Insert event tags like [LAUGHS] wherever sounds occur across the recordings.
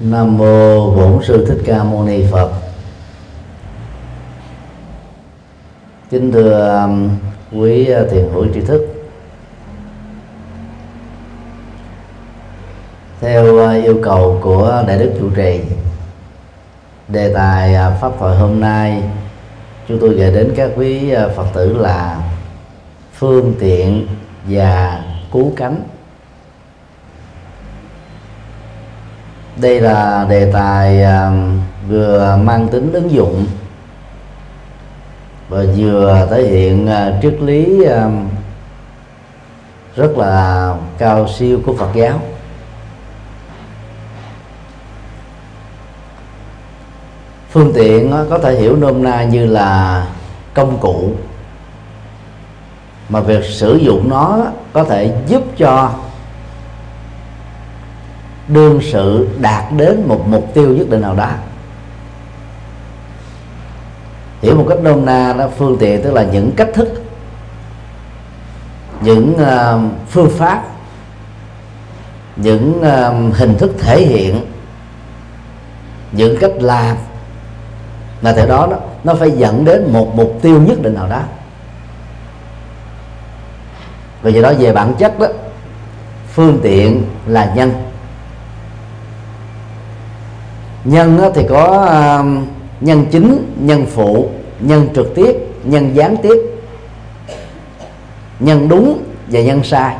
Nam mô Bổn sư Thích Ca Mâu Ni Phật. Kính thưa um, quý uh, thiền hữu tri thức. Theo uh, yêu cầu của Đại đức chủ trì, đề tài uh, pháp thoại hôm nay chúng tôi gửi đến các quý Phật tử là phương tiện và cứu cánh đây là đề tài à, vừa mang tính ứng dụng và vừa thể hiện à, triết lý à, rất là cao siêu của Phật giáo. Phương tiện có thể hiểu nôm na như là công cụ, mà việc sử dụng nó có thể giúp cho đương sự đạt đến một mục tiêu nhất định nào đó. Hiểu một cách nôm na đó phương tiện tức là những cách thức những uh, phương pháp những uh, hình thức thể hiện những cách làm mà theo đó, đó nó phải dẫn đến một mục tiêu nhất định nào đó. Vì vậy đó về bản chất đó phương tiện là nhân nhân thì có à, nhân chính, nhân phụ, nhân trực tiếp, nhân gián tiếp, nhân đúng và nhân sai.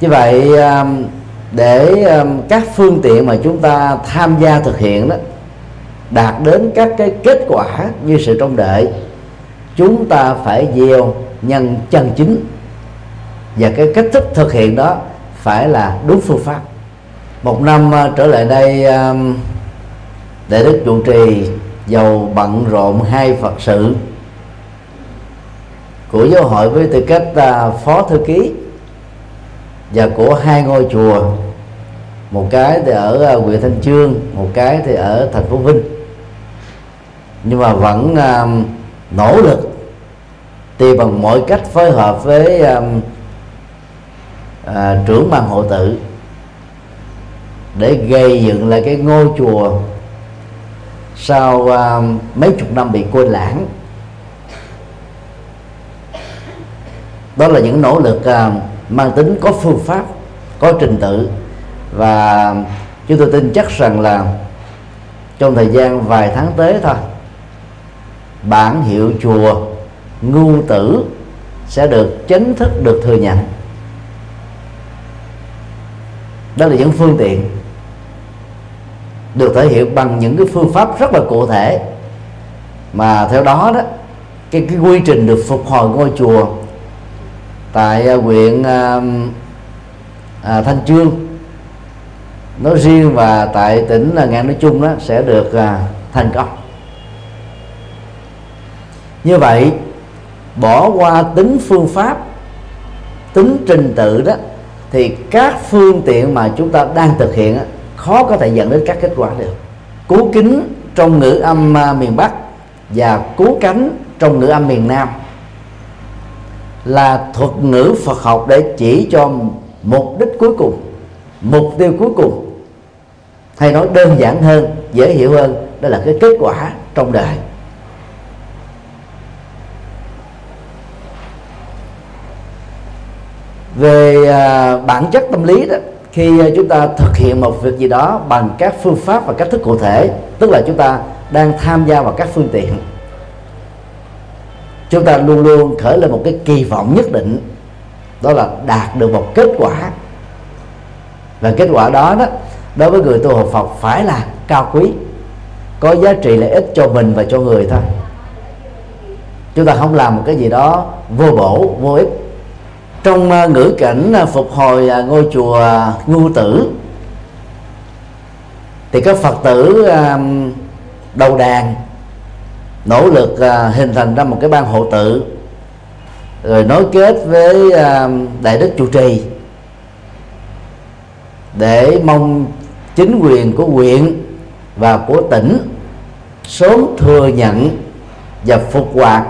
Như vậy à, để à, các phương tiện mà chúng ta tham gia thực hiện đó, đạt đến các cái kết quả như sự trông đợi, chúng ta phải gieo nhân chân chính. Và cái cách thức thực hiện đó phải là đúng phương pháp một năm à, trở lại đây à, để đức trụ trì giàu bận rộn hai phật sự của giáo hội với tư cách à, phó thư ký và của hai ngôi chùa. Một cái thì ở huyện thanh chương một cái thì ở thành phố vinh. Nhưng mà vẫn nỗ lực tìm bằng mọi cách phối hợp với uh, trưởng ban hộ tự để gây dựng lại cái ngôi chùa sau uh, mấy chục năm bị quên lãng. Đó là những nỗ lực uh, mang tính có phương pháp có trình tự. Và chúng tôi tin chắc rằng là trong thời gian vài tháng tới thôi bản hiệu chùa ngu tử sẽ được chính thức được thừa nhận. Đó là những phương tiện được thể hiện bằng những cái phương pháp rất là cụ thể. Mà theo đó đó cái, cái quy trình được phục hồi ngôi chùa tại à, huyện à, à, Thanh Trương nói riêng và tại tỉnh là ngàn nói chung đó sẽ được à, thành công. Như vậy bỏ qua tính phương pháp tính trình tự đó thì các phương tiện mà chúng ta đang thực hiện đó, khó có thể dẫn đến các kết quả được. Cú kính trong ngữ âm à, miền Bắc và cú cánh trong ngữ âm miền Nam là thuật ngữ Phật học để chỉ cho mục đích cuối cùng mục tiêu cuối cùng hay nói đơn giản hơn dễ hiểu hơn đó là cái kết quả trong đời. Về à, bản chất tâm lý đó khi ờ, chúng ta thực hiện một việc gì đó bằng các phương pháp và cách thức cụ thể, tức là chúng ta đang tham gia vào các phương tiện, chúng ta luôn luôn khởi lên một cái kỳ vọng nhất định, đó là đạt được một kết quả. Và kết quả đó đó, đối với người tu học Phật phải là cao quý, có giá trị lợi ích cho mình và cho người thôi. Chúng ta không làm một cái gì đó vô bổ, vô ích trong ờ, ngữ cảnh ờ, phục hồi ờ, ngôi chùa ngu tử, thì các phật tử đầu đàn, nỗ lực hình thành ra một cái ban hộ tự, rồi nối kết với đại đức chủ trì để mong chính quyền của huyện và của tỉnh sớm thừa nhận và phục hoạt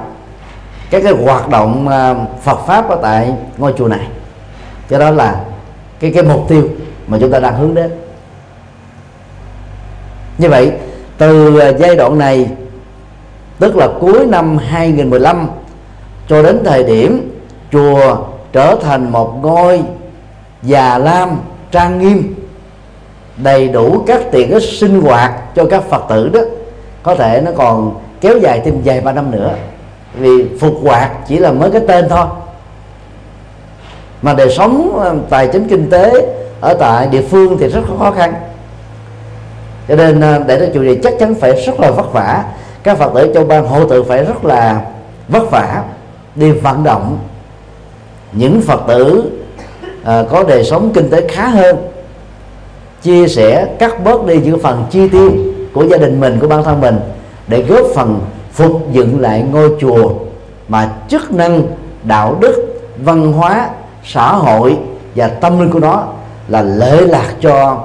các cái hoạt động à, Phật pháp ở tại ngôi chùa này. Cái đó là cái cái mục tiêu mà chúng ta đang hướng đến. Như vậy, từ à, giai đoạn này, tức là cuối năm 2015 cho đến thời điểm chùa trở thành một ngôi già lam trang nghiêm, đầy đủ các tiện ích sinh hoạt cho các phật tử đó, có thể nó còn kéo dài thêm vài ba năm nữa vì phục hoạt chỉ là mới cái tên thôi. Mà đời sống ờ, tài chính kinh tế ở tại địa phương thì rất khó khăn. Cho nên ờ, để cho chủ đề chắc chắn phải rất là vất vả. Các phật tử trong ban hộ tự phải rất là vất vả đi vận động những phật tử à, có đời sống kinh tế khá hơn chia sẻ cắt bớt đi những phần chi tiêu của gia đình mình của bản thân mình để góp phần phục dựng lại ngôi chùa mà chức năng, đạo đức, văn hóa, xã hội và tâm linh của nó là lệ lạc cho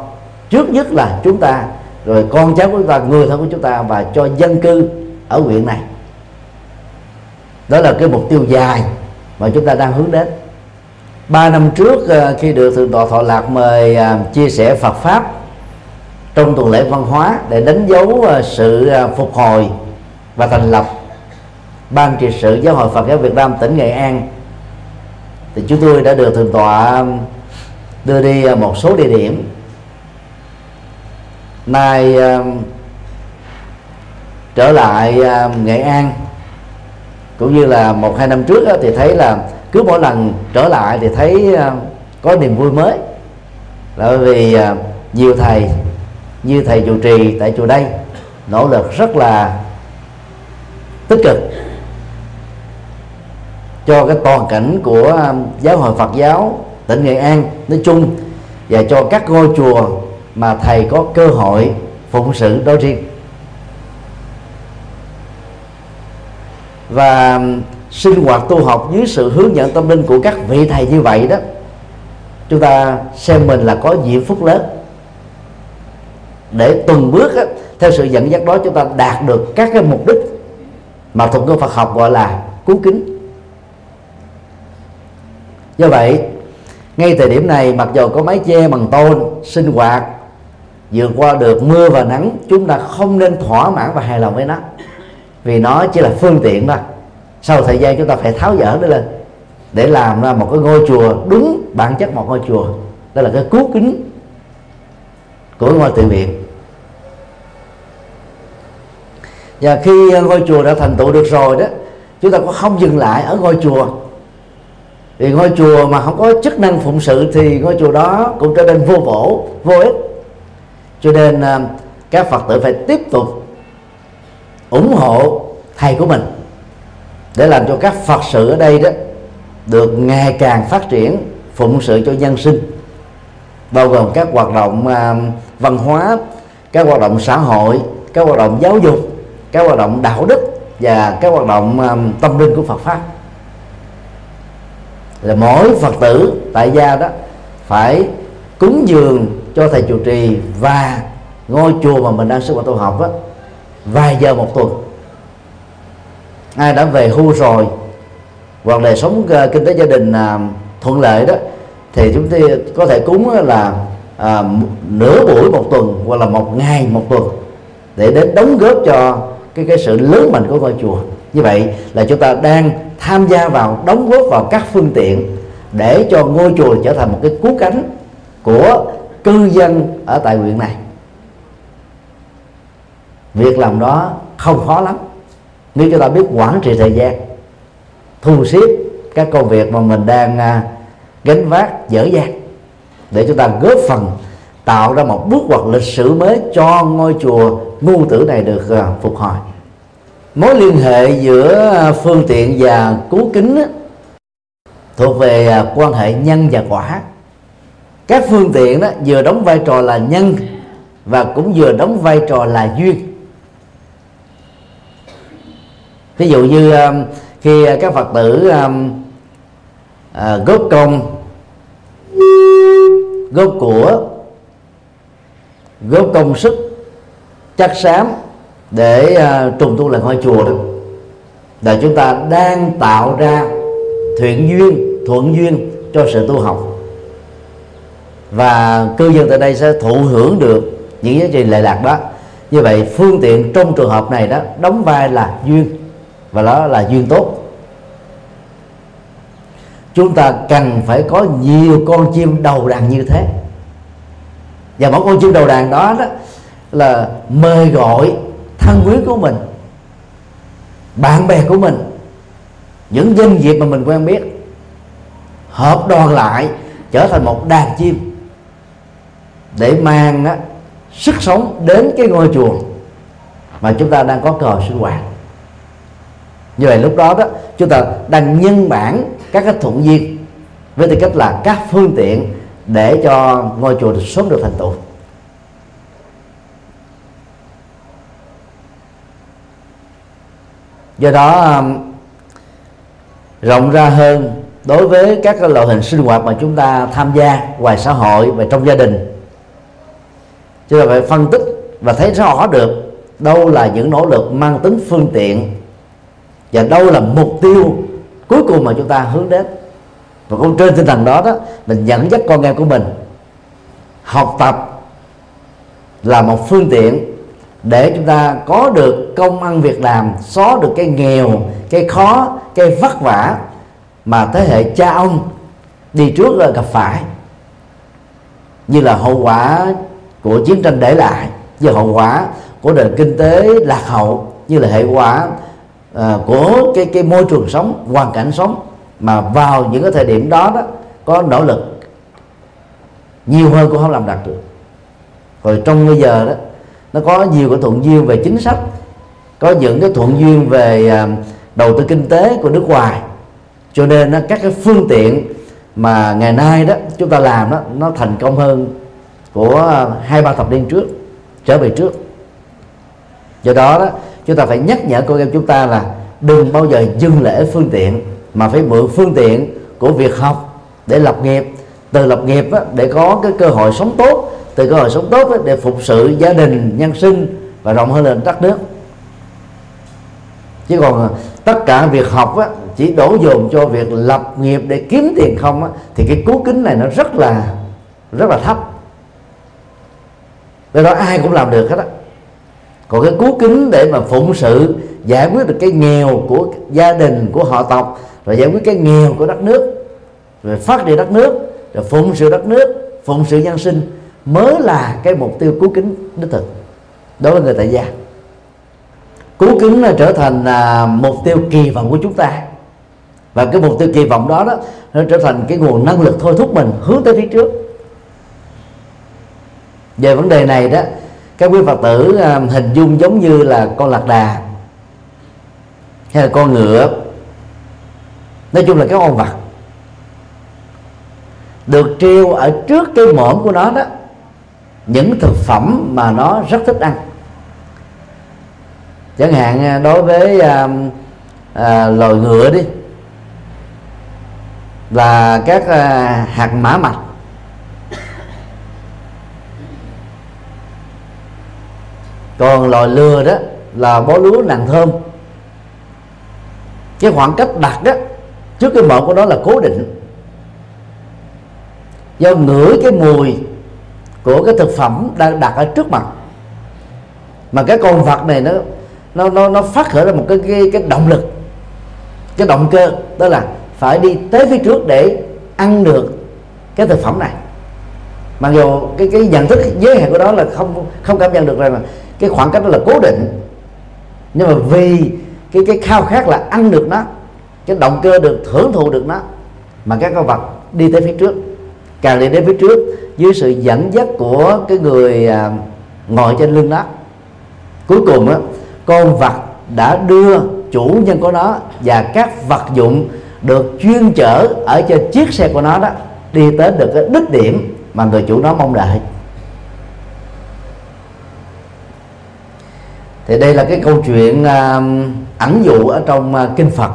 trước nhất là chúng ta, rồi con cháu của chúng ta, người thân của chúng ta và cho dân cư ở huyện này. Đó là cái mục tiêu dài mà chúng ta đang hướng đến. Ba năm trước ờ, khi được thượng tọa thọ lạc mời ờ, chia sẻ Phật pháp trong tuần lễ văn hóa để đánh dấu ờ, sự phục hồi và thành lập ban trị sự giáo hội Phật giáo Việt Nam tỉnh Nghệ An. Thì chúng tôi đã được thượng tọa um, đưa đi uh, một số địa điểm. Nay um, trở lại um, Nghệ An cũng như là một hai năm trước thì thấy là cứ mỗi lần trở lại thì thấy uh, có niềm vui mới. Là bởi vì uh, nhiều thầy như thầy chủ trì tại chùa đây nỗ lực rất là tích cực. Cho cái toàn cảnh của um, giáo hội Phật giáo tỉnh Nghệ An nói chung và cho các ngôi chùa mà thầy có cơ hội phụng sự đó riêng. Và um, sinh hoạt tu học dưới sự hướng dẫn tâm linh của các vị thầy như vậy đó chúng ta xem mình là có diễm phúc lớn. Để từng bước á, theo sự dẫn dắt đó chúng ta đạt được các cái mục đích mà thuật ngữ Phật học gọi là cú kính. Do vậy, ngay thời điểm này, mặc dù có mái che bằng tôn, sinh hoạt, vượt qua được mưa và nắng, chúng ta không nên thỏa mãn và hài lòng với nó. Vì nó chỉ là phương tiện thôi. Sau thời gian chúng ta phải tháo dỡ nó lên, để làm ra một cái ngôi chùa đúng bản chất một ngôi chùa. Đó là cái cú kính của ngôi tự viện. Và khi ngôi chùa đã thành tựu được rồi đó chúng ta cũng không dừng lại ở ngôi chùa. Vì ngôi chùa mà không có chức năng phụng sự thì ngôi chùa đó cũng trở nên vô bổ vô ích. Cho nên à, các phật tử phải tiếp tục ủng hộ thầy của mình để làm cho các phật sự ở đây đó được ngày càng phát triển phụng sự cho nhân sinh. Bao gồm các hoạt động uh, văn hóa các hoạt động xã hội các hoạt động giáo dục các hoạt động đạo đức và các hoạt động um, tâm linh của Phật pháp. Là mỗi Phật tử tại gia đó phải cúng dường cho thầy trụ trì và ngôi chùa mà mình đang sinh hoạt tu học đó vài giờ một tuần. Ai đã về hưu rồi hoặc đời sống uh, kinh tế gia đình uh, thuận lợi đó thì chúng ta có thể cúng là à, nửa buổi một tuần hoặc là một ngày một tuần để đến đóng góp cho cái cái sự lớn mạnh của ngôi chùa. Như vậy là chúng ta đang tham gia vào, đóng góp vào các phương tiện để cho ngôi chùa trở thành một cái cú cánh của cư dân ở tại huyện này. Việc làm đó không khó lắm. Nếu chúng ta biết quản trị thời gian, thu xếp các công việc mà mình đang à, gánh vác dở dang để chúng ta góp phần tạo ra một bước ngoặt lịch sử mới cho ngôi chùa ngu tử này được à, phục hồi. Mối liên hệ giữa à, phương tiện và cứu kính thuộc về à, quan hệ nhân và quả. Các phương tiện đó vừa đóng vai trò là nhân và cũng vừa đóng vai trò là duyên. Ví dụ như khi các phật tử à, góp công góp của góp công sức chắc xám để uh, trùng tu lại ngôi chùa đó. Là chúng ta đang tạo ra thuyện duyên thuận duyên cho sự tu học. Và cư dân tại đây sẽ thụ hưởng được những giá trị lệ lạc đó. Như vậy phương tiện trong trường hợp này đó đóng vai là duyên và đó là duyên tốt. Chúng ta cần phải có nhiều con chim đầu đàn như thế. Và mỗi con chim đầu đàn đó, đó là mời gọi thân quý của mình bạn bè của mình những doanh nghiệp mà mình quen biết hợp đoàn lại trở thành một đàn chim để mang á, sức sống đến cái ngôi chùa mà chúng ta đang có cờ sinh hoạt. Như vậy lúc đó đó chúng ta đang nhân bản các cái thuận duyên với tư cách là các phương tiện để cho ngôi chùa được sớm được thành tựu. Do đó um, rộng ra hơn đối với các loại hình sinh hoạt mà chúng ta tham gia ngoài xã hội và trong gia đình. Chúng ta phải phân tích và thấy rõ được đâu là những nỗ lực mang tính phương tiện và đâu là mục tiêu cuối cùng mà chúng ta hướng đến. Và cũng trên tinh thần đó đó, mình dẫn dắt con em của mình học tập là một phương tiện để chúng ta có được công ăn việc làm xóa được cái nghèo cái khó cái vất vả mà thế hệ cha ông đi trước là gặp phải. Như là hậu quả của chiến tranh để lại như hậu quả của nền kinh tế lạc hậu như là hệ quả uh, của cái cái môi trường sống hoàn cảnh sống mà vào những cái thời điểm đó đó có nỗ lực nhiều hơn cũng không làm đạt được. Rồi trong bây giờ đó nó có nhiều cái thuận duyên về chính sách, có những cái thuận duyên về à, đầu tư kinh tế của nước ngoài. Cho nên các cái phương tiện mà ngày nay đó chúng ta làm đó, nó thành công hơn của à, hai, ba thập niên trước, trở về trước. Do đó đó, chúng ta phải nhắc nhở cô em chúng ta là đừng bao giờ dừng lễ phương tiện, mà phải mượn phương tiện của việc học để lập nghiệp từ lập nghiệp á, để có cái cơ hội sống tốt từ cơ hội sống tốt á, để phục sự gia đình nhân sinh và rộng hơn lên đất nước. Chứ còn à, tất cả việc học á, chỉ đổ dồn cho việc lập nghiệp để kiếm tiền không á, thì cái cú kính này nó rất là rất là thấp. Do đó ai cũng làm được hết á. Còn cái cú kính để mà phụng sự giải quyết được cái nghèo của gia đình của họ tộc rồi giải quyết cái nghèo của đất nước rồi phát triển đất nước rồi phụng sự đất nước phụng sự nhân sinh mới là cái mục tiêu cứu kính đích thực đối với người tại gia. Cứu kính là trở thành à, mục tiêu kỳ vọng của chúng ta. Và cái mục tiêu kỳ vọng đó đó nó trở thành cái nguồn năng lực thôi thúc mình hướng tới phía trước. Về vấn đề này đó các quý phật tử à, hình dung giống như là con lạc đà hay là con ngựa. Nói chung là cái con vật được treo ở trước cái mõm của nó đó những thực phẩm mà nó rất thích ăn. Chẳng hạn à, đối với à, à, loài ngựa đi là các à, hạt mã mạch còn loài lừa đó là bó lúa nàng thơm. Cái khoảng cách đặt đó trước cái mỡ của nó là cố định do ngửi cái mùi của cái thực phẩm đang đặt ở trước mặt. Mà cái con vật này nó nó nó nó phát khởi ra một cái cái cái động lực, cái động cơ, đó là phải đi tới phía trước để ăn được cái thực phẩm này. Mặc dù cái cái nhận thức giới hạn của đó là không không cảm nhận được rằng là cái khoảng cách đó là cố định, nhưng mà vì cái cái khao khát là ăn được nó, cái động cơ được, hưởng thụ được nó, mà các con vật đi tới phía trước càng đi đến phía trước dưới sự dẫn dắt của cái người à, ngồi trên lưng nó cuối cùng á con vật đã đưa chủ nhân của nó và các vật dụng được chuyên chở ở trên chiếc xe của nó đó đi tới được cái đích điểm mà người chủ nó mong đợi. Thì đây là cái câu chuyện à, ẩn dụ ở trong à, kinh Phật.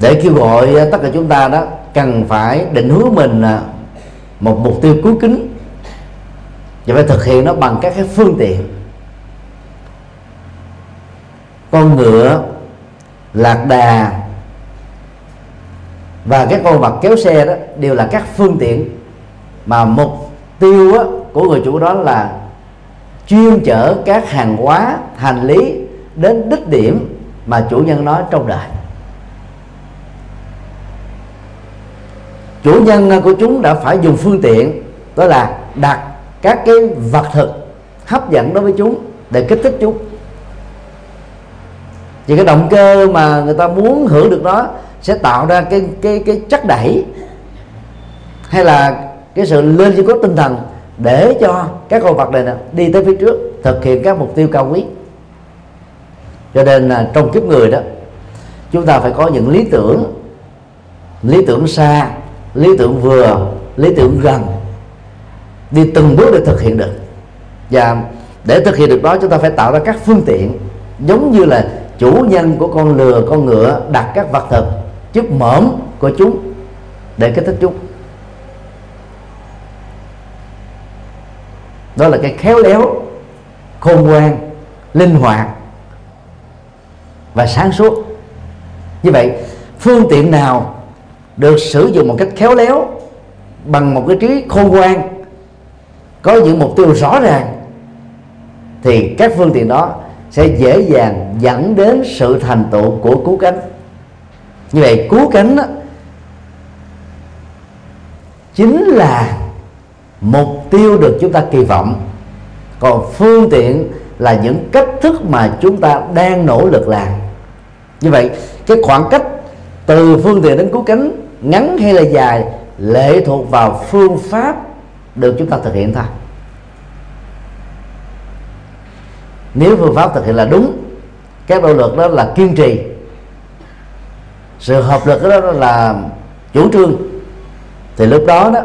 Để kêu gọi à, tất cả chúng ta đó cần phải định hướng mình là một mục tiêu cứu kính. Và phải thực hiện nó bằng các cái phương tiện. Con ngựa lạc đà và các con vật kéo xe đó đều là các phương tiện mà mục tiêu á, của người chủ đó là chuyên chở các hàng hóa hành lý đến đích điểm mà chủ nhân nói trong đời chủ nhân à, của chúng đã phải dùng phương tiện đó là đặt các cái vật thực hấp dẫn đối với chúng để kích thích chúng. Thì cái động cơ mà người ta muốn hưởng được đó sẽ tạo ra cái cái cái chất đẩy hay là cái sự lên chỉ có tinh thần để cho các con vật này nè, đi tới phía trước thực hiện các mục tiêu cao quý. Cho nên là trong kiếp người đó chúng ta phải có những lý tưởng lý tưởng xa lý tưởng vừa, lý tưởng gần. Đi từng bước để thực hiện được. Và để thực hiện được đó, chúng ta phải tạo ra các phương tiện giống như là chủ nhân của con lừa, con ngựa đặt các vật thực chất mõm của chúng để kích thích chúng. Đó là cái khéo léo, khôn ngoan, linh hoạt và sáng suốt. Như vậy, phương tiện nào được sử dụng một cách khéo léo bằng một cái trí khôn ngoan có những mục tiêu rõ ràng thì các phương tiện đó sẽ dễ dàng dẫn đến sự thành tựu của cứu cánh. Như vậy cứu cánh đó, chính là mục tiêu được chúng ta kỳ vọng. Còn phương tiện là những cách thức mà chúng ta đang nỗ lực làm. Như vậy cái khoảng cách từ phương tiện đến cứu cánh ngắn hay là dài lệ thuộc vào phương pháp được chúng ta thực hiện thôi. Nếu phương pháp thực hiện là đúng các nỗ lực đó là kiên trì. Sự hợp lực đó là chủ trương. Thì lúc đó đó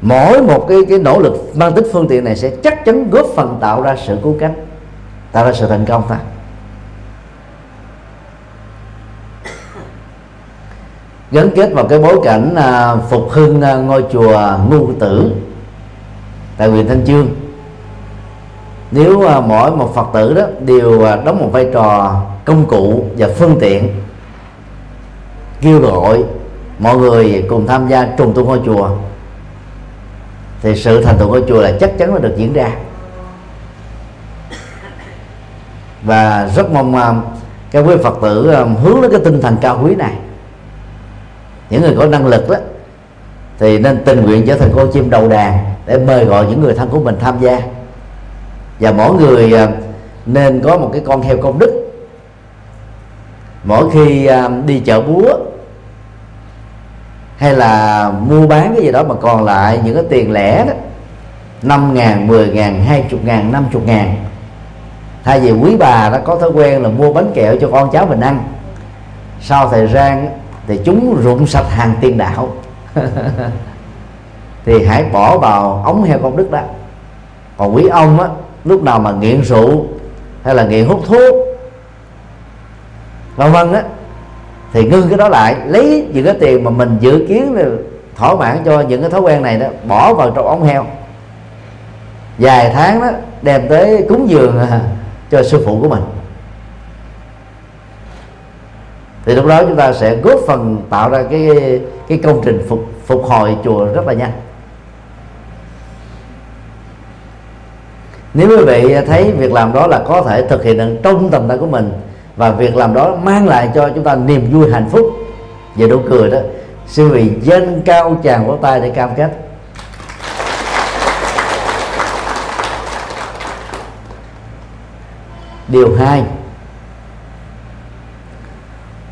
mỗi một cái cái nỗ lực mang tính phương tiện này sẽ chắc chắn góp phần tạo ra sự cố gắng, tạo ra sự thành công ta gắn kết vào cái bối cảnh à, phục hưng à, ngôi chùa ngu tử tại huyện thanh chương. Nếu à, mỗi một phật tử đó đều à, đóng một vai trò công cụ và phương tiện kêu gọi mọi người cùng tham gia trùng tu ngôi chùa thì sự thành tựu ngôi chùa là chắc chắn là được diễn ra. Và rất mong uh, các quý phật tử à, hướng đến cái tinh thần cao quý này những người có năng lực đó thì nên tình nguyện trở thành con chim đầu đàn để mời gọi những người thân của mình tham gia. Và mỗi người à, nên có một cái con heo công đức. Mỗi khi à, đi chợ búa hay là mua bán cái gì đó mà còn lại những cái tiền lẻ đó năm ngàn, mười ngàn, hai chục ngàn, năm chục ngàn thay vì quý bà đã có thói quen là mua bánh kẹo cho con cháu mình ăn sau thời gian thì chúng rụng sạch hàng tiền đạo. [LAUGHS] Thì hãy bỏ vào ống heo công đức đó. Còn quý ông á, lúc nào mà nghiện rượu hay là nghiện hút thuốc, vân vân á, thì ngưng cái đó lại, lấy những cái tiền mà mình dự kiến là thỏa mãn cho những cái thói quen này đó, bỏ vào trong ống heo. Vài tháng đó, đem tới cúng dường à, cho sư phụ của mình thì lúc đó chúng ta sẽ góp phần tạo ra cái cái công trình phục phục hồi chùa rất là nhanh. Nếu quý vị thấy việc làm đó là có thể thực hiện được trong tầm tay của mình, và việc làm đó mang lại cho chúng ta niềm vui hạnh phúc, và nụ cười đó, xin vị dân cao chàng vỗ tay để cam kết. Điều hai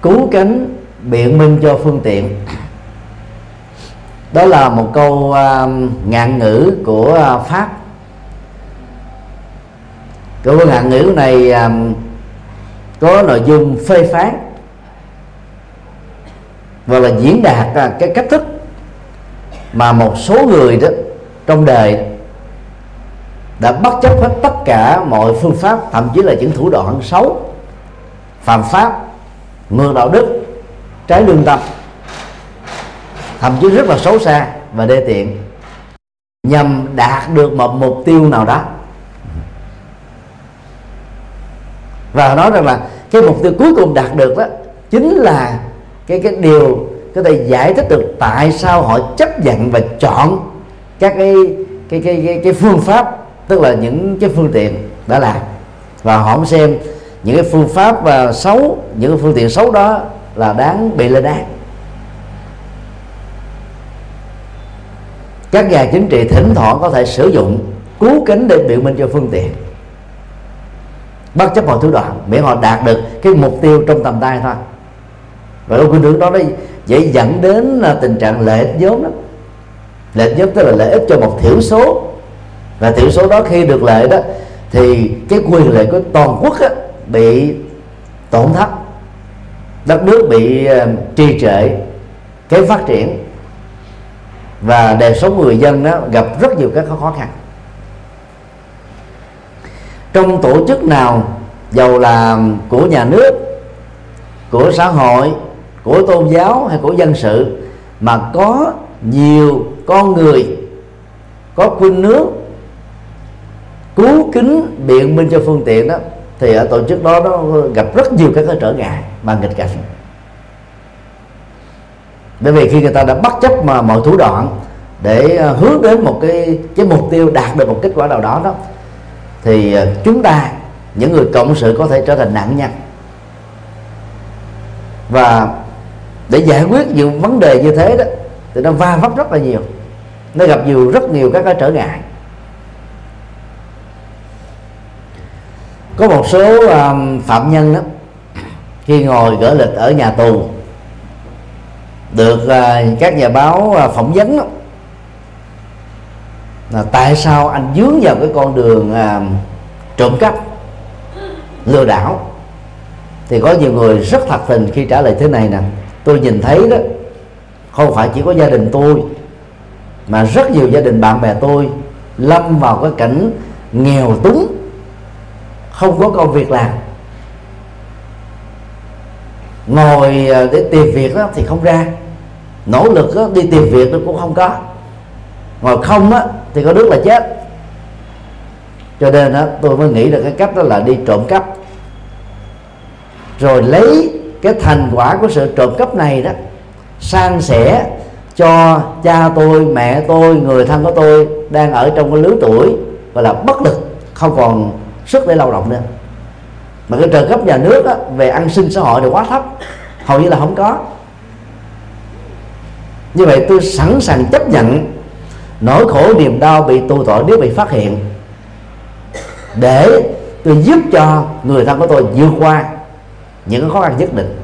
cứu cánh biện minh cho phương tiện. Đó là một câu uh, ngạn ngữ của uh, pháp. Câu ngạn ngữ này uh, có nội dung phê phán và là diễn đạt uh, cái cách thức mà một số người đó trong đời đã bất chấp hết tất cả mọi phương pháp thậm chí là những thủ đoạn xấu phạm pháp ngược đạo đức trái lương tâm. Thậm chí rất là xấu xa và đê tiện. Nhằm đạt được một mục tiêu nào đó. Và nói rằng là cái mục tiêu cuối cùng đạt được đó chính là cái cái điều có thể giải thích được tại sao họ chấp nhận và chọn các cái cái cái cái, cái phương pháp tức là những cái phương tiện đã làm. Và họ không xem những cái phương pháp và xấu những cái phương tiện xấu đó là đáng bị lên án. Các nhà chính trị thỉnh thoảng có thể sử dụng cứu kính để biện minh cho phương tiện. Bất chấp mọi thủ đoạn miễn họ đạt được cái mục tiêu trong tầm tay thôi. Và cái khuynh hướng đó nó dễ dẫn đến là tình trạng lợi ích vốn đó lợi ích vốn tức là lợi ích cho một thiểu số. Và thiểu số đó khi được lợi đó thì cái quyền lợi của toàn quốc á, bị tổn thất, đất nước bị ờ, trì trệ, cái phát triển và đời sống người dân đó gặp rất nhiều các khó khăn. Trong tổ chức nào dầu là của nhà nước, của xã hội, của tôn giáo hay của dân sự mà có nhiều con người, có khuynh nước cứu kính biện minh cho phương tiện đó thì ở tổ chức đó nó gặp rất nhiều các cái trở ngại, mà nghịch cảnh. Bởi vì khi người ta đã bất chấp mà mọi thủ đoạn để à, hướng đến một cái cái mục tiêu đạt được một kết quả nào đó đó, thì à, chúng ta, những người cộng sự có thể trở thành nạn nhân. Và để giải quyết những vấn đề như thế đó, thì nó va vấp rất là nhiều. Nó gặp nhiều, rất nhiều các cái trở ngại. Có một số um, phạm nhân đó khi ngồi gỡ lịch ở nhà tù được uh, các nhà báo uh, phỏng vấn đó, là tại sao anh dướng vào cái con đường uh, trộm cắp lừa đảo? Thì có nhiều người rất thật tình khi trả lời thế này nè. Tôi nhìn thấy đó không phải chỉ có gia đình tôi mà rất nhiều gia đình bạn bè tôi lâm vào cái cảnh nghèo túng không có công việc làm. Ngồi ờ, để tìm việc đó thì không ra. Nỗ lực đó, đi tìm việc nó cũng không có. Ngồi không á thì có nước là chết. Cho nên đó, tôi mới nghĩ là cái cách đó là đi trộm cắp. Rồi lấy cái thành quả của sự trộm cắp này đó san sẻ cho cha tôi mẹ tôi người thân của tôi đang ở trong cái lứa tuổi gọi là bất lực không còn sức để lao động nữa. Mà cái trợ cấp nhà nước á, về an sinh xã hội thì quá thấp hầu như là không có. Như vậy tôi sẵn sàng chấp nhận nỗi khổ niềm đau bị tù tội nếu bị phát hiện để tôi giúp cho người thân của tôi vượt qua những khó khăn nhất định.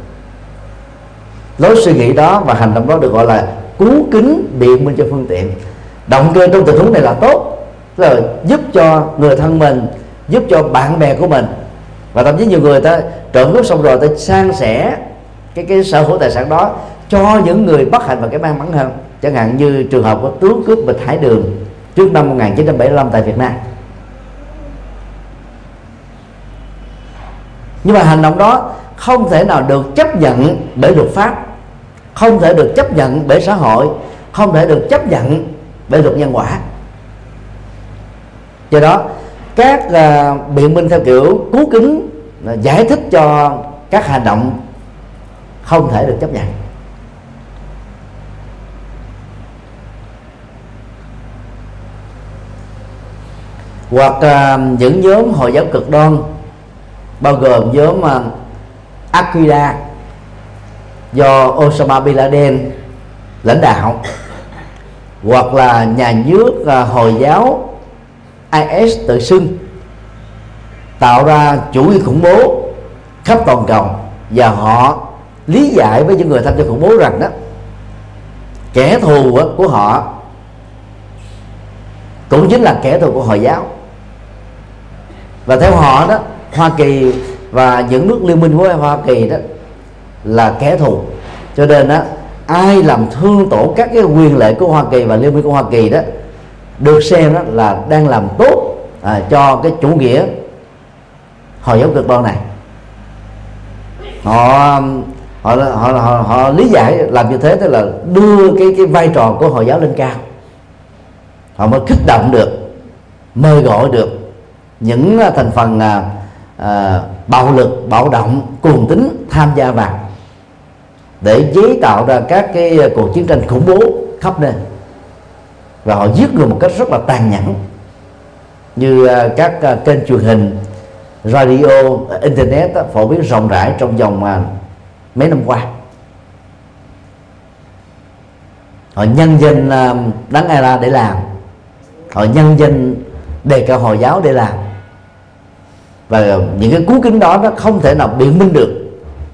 Lối suy nghĩ đó và hành động đó được gọi là cứu kính biện minh cho phương tiện. Động cơ trong tình huống này là tốt là giúp cho người thân mình giúp cho bạn bè của mình. Và thậm chí nhiều người ta trộm cướp xong rồi ta san sẻ cái cái sở hữu tài sản đó cho những người bất hạnh và cái may mắn hơn. Chẳng hạn như trường hợp của tướng cướp bịch hải đường trước năm 1975 tại Việt Nam. Nhưng mà hành động đó không thể nào được chấp nhận bởi luật pháp, không thể được chấp nhận bởi xã hội, không thể được chấp nhận bởi luật nhân quả. Do đó các uh, biện minh theo kiểu cú kính uh, giải thích cho các hành động không thể được chấp nhận. Hoặc uh, những nhóm hồi giáo cực đoan bao gồm nhóm uh, Aquila do Osama bin Laden lãnh đạo hoặc là nhà nước uh, hồi giáo IS tự xưng, tạo ra chủ nghĩa khủng bố khắp toàn cầu, và họ lý giải với những người tham gia khủng bố rằng đó, kẻ thù của họ cũng chính là kẻ thù của hồi giáo. Và theo họ đó, Hoa Kỳ và những nước liên minh với Hoa Kỳ đó là kẻ thù. Cho nên đó ai làm thương tổn các cái quyền lợi của Hoa Kỳ và liên minh của Hoa Kỳ đó được xem đó là đang làm tốt à, cho cái chủ nghĩa hồi giáo cực đoan này. Họ họ, họ họ họ lý giải làm như thế tức là đưa cái cái vai trò của hồi giáo lên cao. Họ mới kích động được mời gọi được những thành phần à, à, bạo lực bạo động cuồng tính tham gia vào để chế tạo ra các cái cuộc chiến tranh khủng bố khắp nơi và họ giết người một cách rất là tàn nhẫn. Như à, các à, kênh truyền hình, radio à, internet phổ biến rộng rãi trong vòng mấy năm qua. Họ nhân danh đấng ai ra để làm. Họ nhân danh đề cao hồi giáo để làm. Và những cái cú kính đó nó không thể nào biện minh được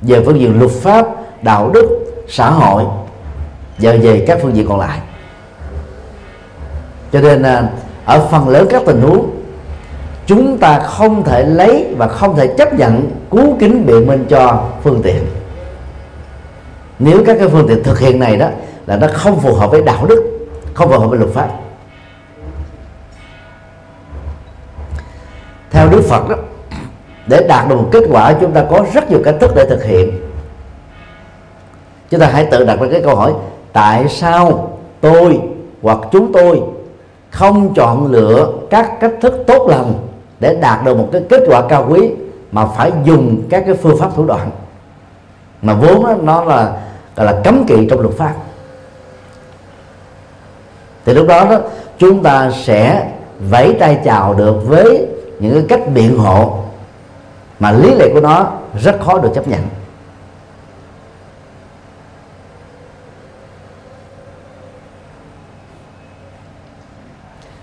về phương diện luật pháp, đạo đức, xã hội và về các phương diện còn lại cho nên à, ở phần lớn các tình huống, chúng ta không thể lấy và không thể chấp nhận cú kính biện minh cho phương tiện. Nếu các cái phương tiện thực hiện này đó, là nó không phù hợp với đạo đức, không phù hợp với luật pháp. Theo đức phật đó, để đạt được một kết quả, chúng ta có rất nhiều cách thức để thực hiện. Chúng ta hãy tự đặt ra cái câu hỏi, tại sao tôi hoặc chúng tôi không chọn lựa các cách thức tốt lành để đạt được một cái kết quả cao quý mà phải dùng các cái phương pháp thủ đoạn. Mà vốn đó, nó là gọi là cấm kỵ trong luật pháp. Thì lúc đó, đó chúng ta sẽ vẫy tay chào được với những cái cách biện hộ mà lý lẽ của nó rất khó được chấp nhận.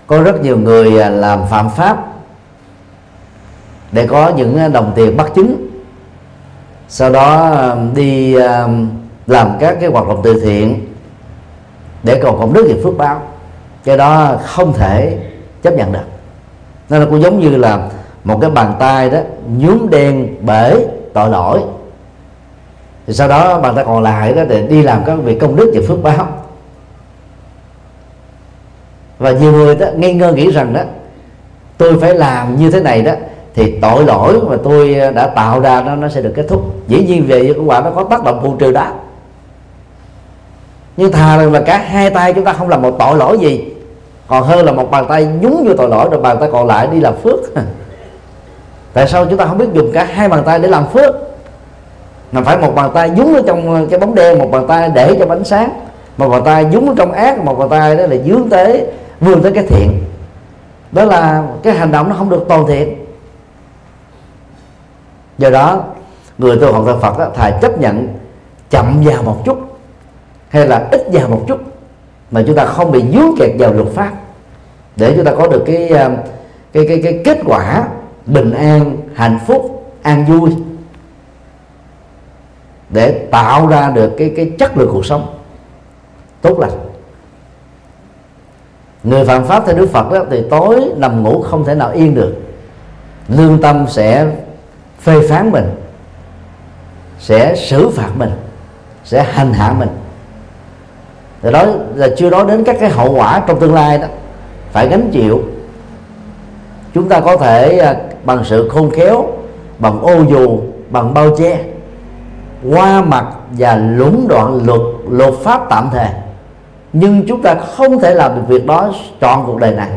Có rất nhiều người à, làm phạm pháp để có những à, đồng tiền bắt chứng sau đó à, đi làm các cái hoạt động từ thiện để cầu công đức nghiệp phước báo cái đó không thể chấp nhận được. Nên nó cũng giống như là một cái bàn tay đó nhúm đen bể tội lỗi. Thì sau đó bàn tay còn lại đó để đi làm các việc công đức và phước báo và nhiều người đó, ngây ngơ nghĩ rằng đó, tôi phải làm như thế này đó, thì tội lỗi mà tôi ờ, đã tạo ra nó nó sẽ được kết thúc. Dĩ nhiên về cái quả nó có tác động bù trừ đó. Nhưng thà rằng là cả hai tay chúng ta không làm một tội lỗi gì, còn hơn là một bàn tay nhúng vô tội lỗi, rồi bàn tay còn lại đi làm phước. [LAUGHS] Tại sao chúng ta không biết dùng cả hai bàn tay để làm phước? Mà phải một bàn tay nhúng ở trong ờ, cái bóng đen, một bàn tay để cho ánh sáng một bàn tay dúng trong ác một bàn tay đó là dướng tới vươn tới cái thiện. Đó là cái hành động nó không được toàn thiện. Do đó người tu học theo Phật đó, thà chấp nhận chậm vào một chút hay là ít vào một chút mà chúng ta không bị dướng kẹt vào luật pháp để chúng ta có được cái à, cái cái cái kết quả bình an hạnh phúc an vui để tạo ra được cái cái chất lượng cuộc sống tốt lành. Người phạm pháp theo đức phật đó thì tối nằm ngủ không thể nào yên được. Lương tâm sẽ phê phán mình, sẽ xử phạt mình, sẽ hành hạ mình. Thì đó là chưa nói đến các cái hậu quả trong tương lai đó, phải gánh chịu. Chúng ta có thể à, bằng sự khôn khéo, bằng ô dù, bằng bao che, qua mặt và lũng đoạn luật luật pháp tạm thời nhưng chúng ta không thể làm được việc đó chọn cuộc đời này.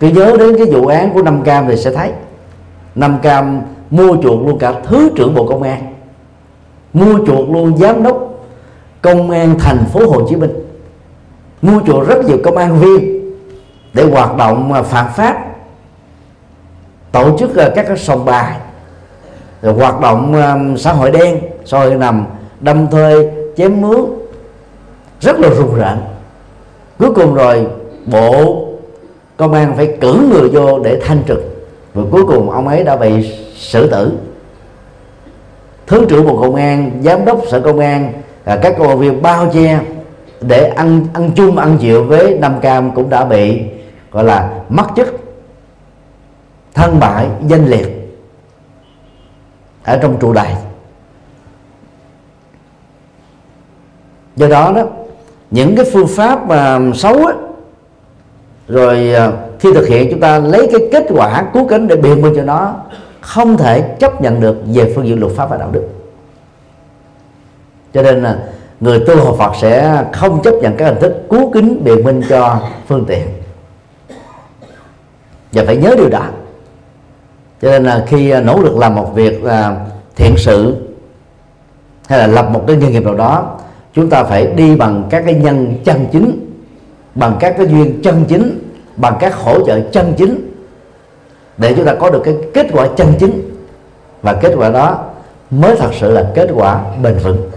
Cứ nhớ đến cái vụ án của năm cam thì sẽ thấy. Năm cam mua chuộc luôn cả thứ trưởng bộ công an, mua chuộc luôn giám đốc công an thành phố hồ chí minh, mua chuộc rất nhiều công an viên để hoạt động à, phạm pháp, tổ chức à, các cái sòng bài, rồi hoạt động à, xã hội đen, xã hội nằm, đâm thuê, chém mướn rất là rùng rợn. Cuối cùng rồi, bộ công an phải cử người vô để thanh trực. Và cuối cùng ông ấy đã bị xử tử. Thứ trưởng bộ công an, giám đốc sở công an và các công viên bao che để ăn ăn chung, ăn chịu với nam cam cũng đã bị, gọi là, mất chức, thân bại, danh liệt ở trong trụ đài. Do đó đó những cái phương pháp mà xấu á, rồi à, khi thực hiện chúng ta lấy cái kết quả cứu cánh để biện minh cho nó, không thể chấp nhận được về phương diện luật pháp và đạo đức. Cho nên là người tu học Phật sẽ không chấp nhận các hình thức cứu kính biện minh cho phương tiện. Và phải nhớ điều đó. Cho nên là khi à, nỗ lực làm một việc là thiện sự, hay là lập một cái nghề nghiệp nào đó chúng ta phải đi bằng các cái nhân chân chính, bằng các cái duyên chân chính, bằng các hỗ trợ chân chính để chúng ta có được cái kết quả chân chính. Và kết quả đó mới thật sự là kết quả bền vững.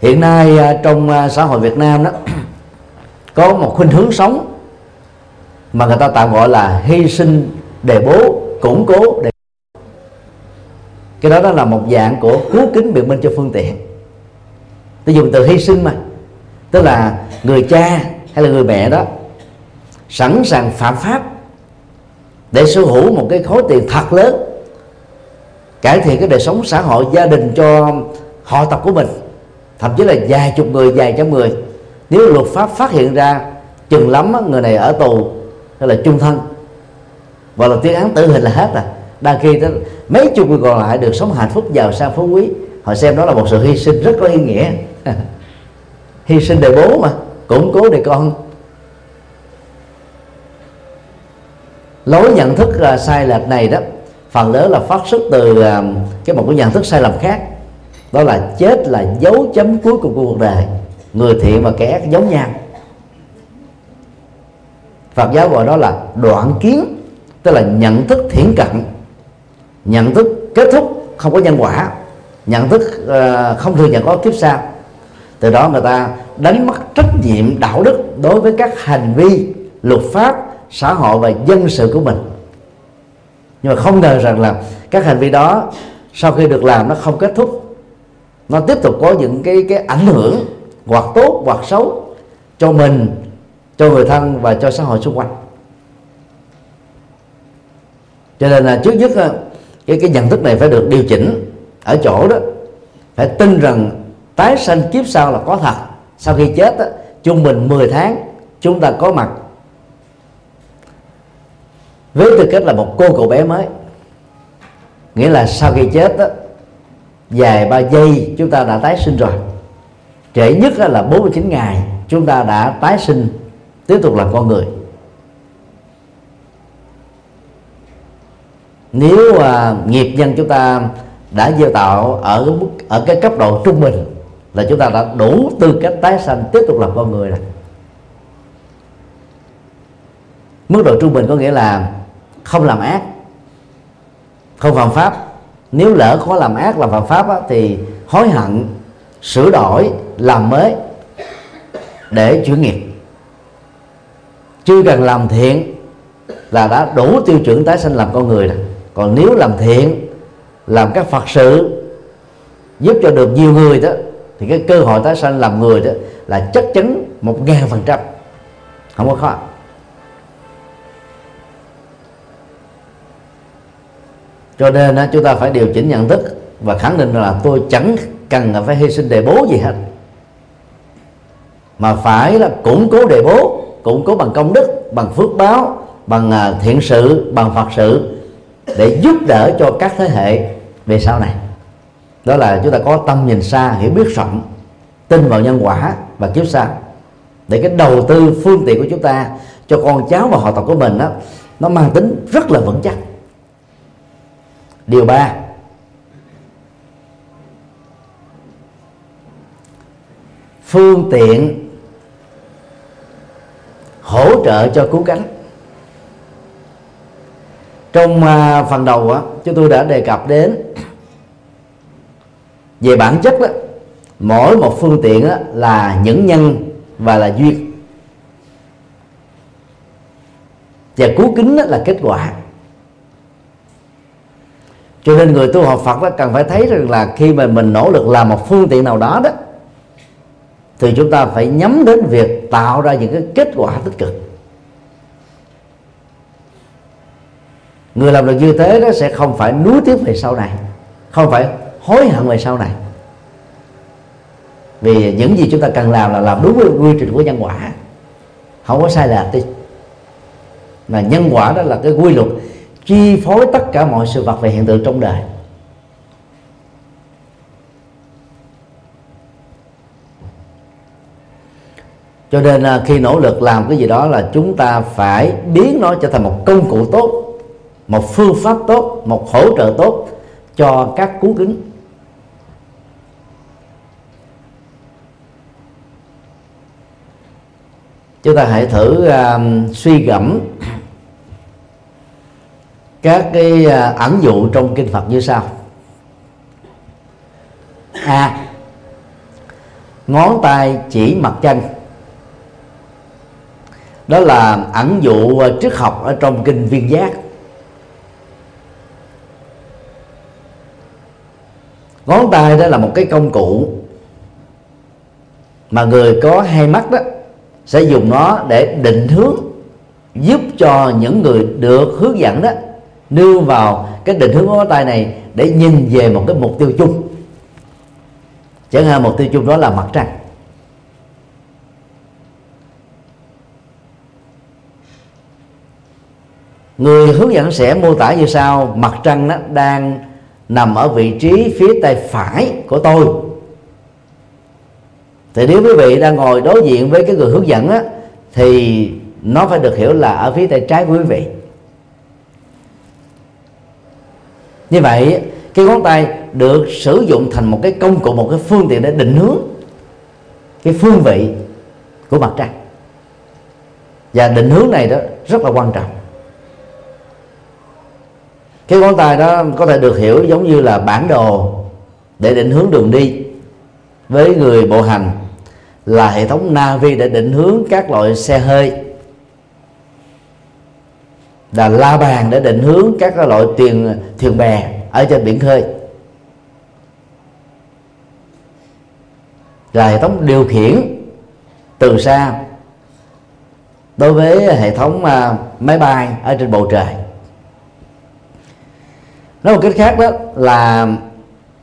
Hiện nay à, trong à, xã hội Việt Nam đó, [CLEARS THROAT] có một khuynh hướng sống mà người ta tạm gọi là hy sinh đề bố, củng cố đề cái đó đó là một dạng của cứu kính biện minh cho phương tiện. Tôi dùng từ hy sinh mà. Tức là người cha hay là người mẹ đó sẵn sàng phạm pháp để sở hữu một cái khối tiền thật lớn, cải thiện cái đời sống xã hội, gia đình cho họ tập của mình. Thậm chí là vài chục người, vài trăm người. Nếu luật pháp phát hiện ra chừng lắm người này ở tù hay là chung thân. Và là tuyên án tử hình là hết rồi đa khi đó, mấy chục người còn lại được sống hạnh phúc giàu sang phú quý. Họ xem đó là một sự hy sinh rất có ý nghĩa. [LAUGHS] Hy sinh để bố mà củng cố để con. Lối nhận thức uh, sai lệch này đó phần lớn là phát xuất từ uh, cái một cái nhận thức sai lầm khác. Đó là chết là dấu chấm cuối cùng của cuộc đời. Người thiện và kẻ ác giống nhau. Phật giáo gọi đó là đoạn kiến tức là nhận thức thiển cận nhận thức kết thúc không có nhân quả. Nhận thức uh, không thừa nhận có kiếp sau. Từ đó người ta đánh mất trách nhiệm đạo đức đối với các hành vi luật pháp xã hội và dân sự của mình. Nhưng mà không ngờ rằng là các hành vi đó sau khi được làm nó không kết thúc. Nó tiếp tục có những cái cái ảnh hưởng hoặc tốt hoặc xấu cho mình cho người thân và cho xã hội xung quanh. Cho nên là trước nhất ờ, cái cái nhận thức này phải được điều chỉnh ở chỗ đó. Phải tin rằng tái sanh kiếp sau là có thật. Sau khi chết đó, trung bình 10 tháng chúng ta có mặt. Với tư cách là một cô cậu bé mới nghĩa là sau khi chết đó, vài ba giây chúng ta đã tái sinh rồi. Trễ nhất là 49 ngày chúng ta đã tái sinh tiếp tục là con người. Nếu uh, nghiệp nhân chúng ta đã gieo tạo ở mức ở cái cấp độ trung bình là chúng ta đã đủ tư cách tái sanh tiếp tục làm con người rồi. Mức độ trung bình có nghĩa là không làm ác không phạm pháp. Nếu lỡ có làm ác làm phạm pháp á, thì hối hận sửa đổi làm mới để chuyển nghiệp. Chưa cần làm thiện là đã đủ tiêu chuẩn tái sinh làm con người rồi còn nếu làm thiện, làm các phật sự, giúp cho được nhiều người đó, thì cái cơ hội tái sanh làm người đó là chắc chắn một ngàn phần trăm. Không có khó. Cho nên chúng ta phải điều chỉnh nhận thức và khẳng định là tôi chẳng cần phải hy sinh đề bố gì hết. Mà phải là củng cố đề bố, củng cố bằng công đức, bằng phước báo, bằng à, thiện sự, bằng phật sự để giúp đỡ cho các thế hệ về sau này. Đó là chúng ta có tâm nhìn xa, hiểu biết rộng, tin vào nhân quả và kiếp sau. Để cái đầu tư phương tiện của chúng ta cho con cháu và họ tộc của mình đó nó mang tính rất là vững chắc. Điều ba, phương tiện hỗ trợ cho cứu cánh trong à, phần đầu á chúng tôi đã đề cập đến về bản chất đó mỗi một phương tiện á, là những nhân và là duyên. Và cứu kính đó là kết quả. Cho nên người tu học Phật đó cần phải thấy rằng là khi mà mình nỗ lực làm một phương tiện nào đó đó thì chúng ta phải nhắm đến việc tạo ra những cái kết quả tích cực. Người làm được như thế đó sẽ không phải nuối tiếc về sau này, không phải hối hận về sau này. Vì những gì chúng ta cần làm là làm đúng với quy trình của nhân quả. Không có sai lệch đi. Mà nhân quả đó là cái quy luật chi phối tất cả mọi sự vật về hiện tượng trong đời. Cho nên à, khi nỗ lực làm cái gì đó là chúng ta phải biến nó trở thành một công cụ tốt một phương pháp tốt một hỗ trợ tốt cho các cú kính. Chúng ta hãy thử uh, suy gẫm các cái uh, ẩn dụ trong kinh Phật như sau. A. À, ngón tay chỉ mặt chân đó là ẩn dụ uh, triết học ở trong kinh viên giác. Ngón tay đó là một cái công cụ mà người có hai mắt đó sẽ dùng nó để định hướng, giúp cho những người được hướng dẫn đó nương vào cái định hướng ngón tay này để nhìn về một cái mục tiêu chung. Chẳng hạn mục tiêu chung đó là mặt trăng. Người hướng dẫn sẽ mô tả như sau. Mặt trăng đó đang nằm ở vị trí phía tay phải của tôi. Thì nếu quý vị đang ngồi đối diện với cái người hướng dẫn á, thì nó phải được hiểu là ở phía tay trái của quý vị. Như vậy cái ngón tay được sử dụng thành một cái công cụ một cái phương tiện để định hướng cái phương vị của mặt trăng và định hướng này đó rất là quan trọng cái ngón tay đó có thể được hiểu giống như là bản đồ để định hướng đường đi với người bộ hành là hệ thống navi để định hướng các loại xe hơi. Là la bàn để định hướng các loại thuyền thuyền bè ở trên biển khơi. Là hệ thống điều khiển từ xa đối với hệ thống à, máy bay ở trên bầu trời nói một cách khác đó là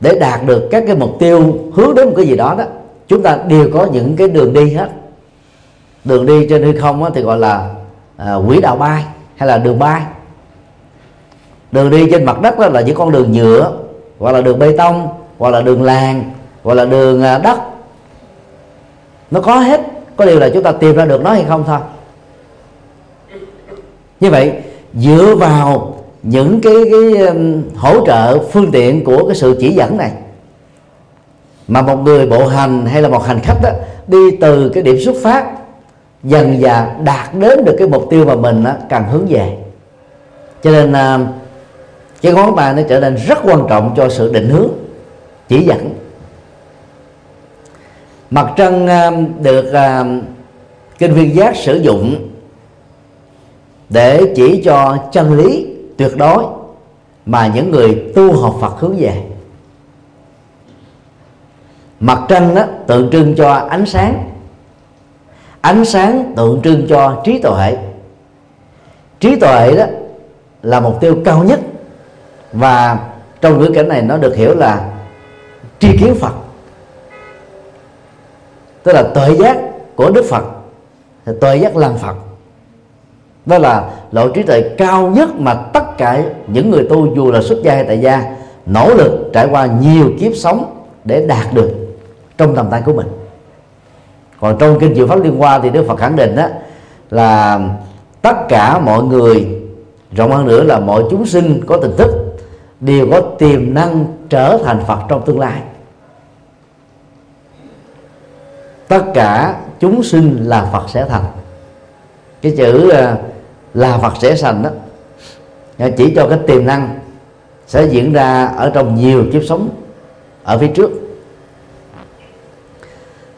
để đạt được các cái mục tiêu hướng đến một cái gì đó đó chúng ta đều có những cái đường đi hết. Đường đi trên hư không thì gọi là à, quỹ đạo bay hay là đường bay. Đường đi trên mặt đất đó là những con đường nhựa hoặc là đường bê tông hoặc là đường làng hoặc là đường à, đất. Nó có hết có điều là chúng ta tìm ra được nó hay không thôi. Như vậy dựa vào những cái cái um, hỗ trợ phương tiện của cái sự chỉ dẫn này. Mà một người bộ hành hay là một hành khách đó, đi từ cái điểm xuất phát dần dà đạt đến được cái mục tiêu mà mình đó, cần hướng về. Cho nên à, cái ngón tay nó trở nên rất quan trọng cho sự định hướng chỉ dẫn. Mặt trăng à, được à, kinh viên giác sử dụng để chỉ cho chân lý tuyệt đối mà những người tu học Phật hướng về. Mặt trăng đó tượng trưng cho ánh sáng. Ánh sáng tượng trưng cho trí tuệ. Trí tuệ đó là mục tiêu cao nhất và trong ngữ cảnh này nó được hiểu là tri kiến Phật. Tức là tuệ giác của Đức Phật, tuệ giác làm Phật đó là lộ trí tuệ cao nhất mà tất cả những người tu dù là xuất gia hay tại gia nỗ lực trải qua nhiều kiếp sống để đạt được trong tầm tay của mình. Còn trong kinh diệu pháp liên hoa thì đức phật khẳng định đó là tất cả mọi người rộng hơn nữa là mọi chúng sinh có tình thức đều có tiềm năng trở thành phật trong tương lai. Tất cả chúng sinh là phật sẽ thành. Cái chữ à, là Phật sẽ sanh đó. Dạ, chỉ cho cái tiềm năng sẽ diễn ra ở trong nhiều kiếp sống ở phía trước.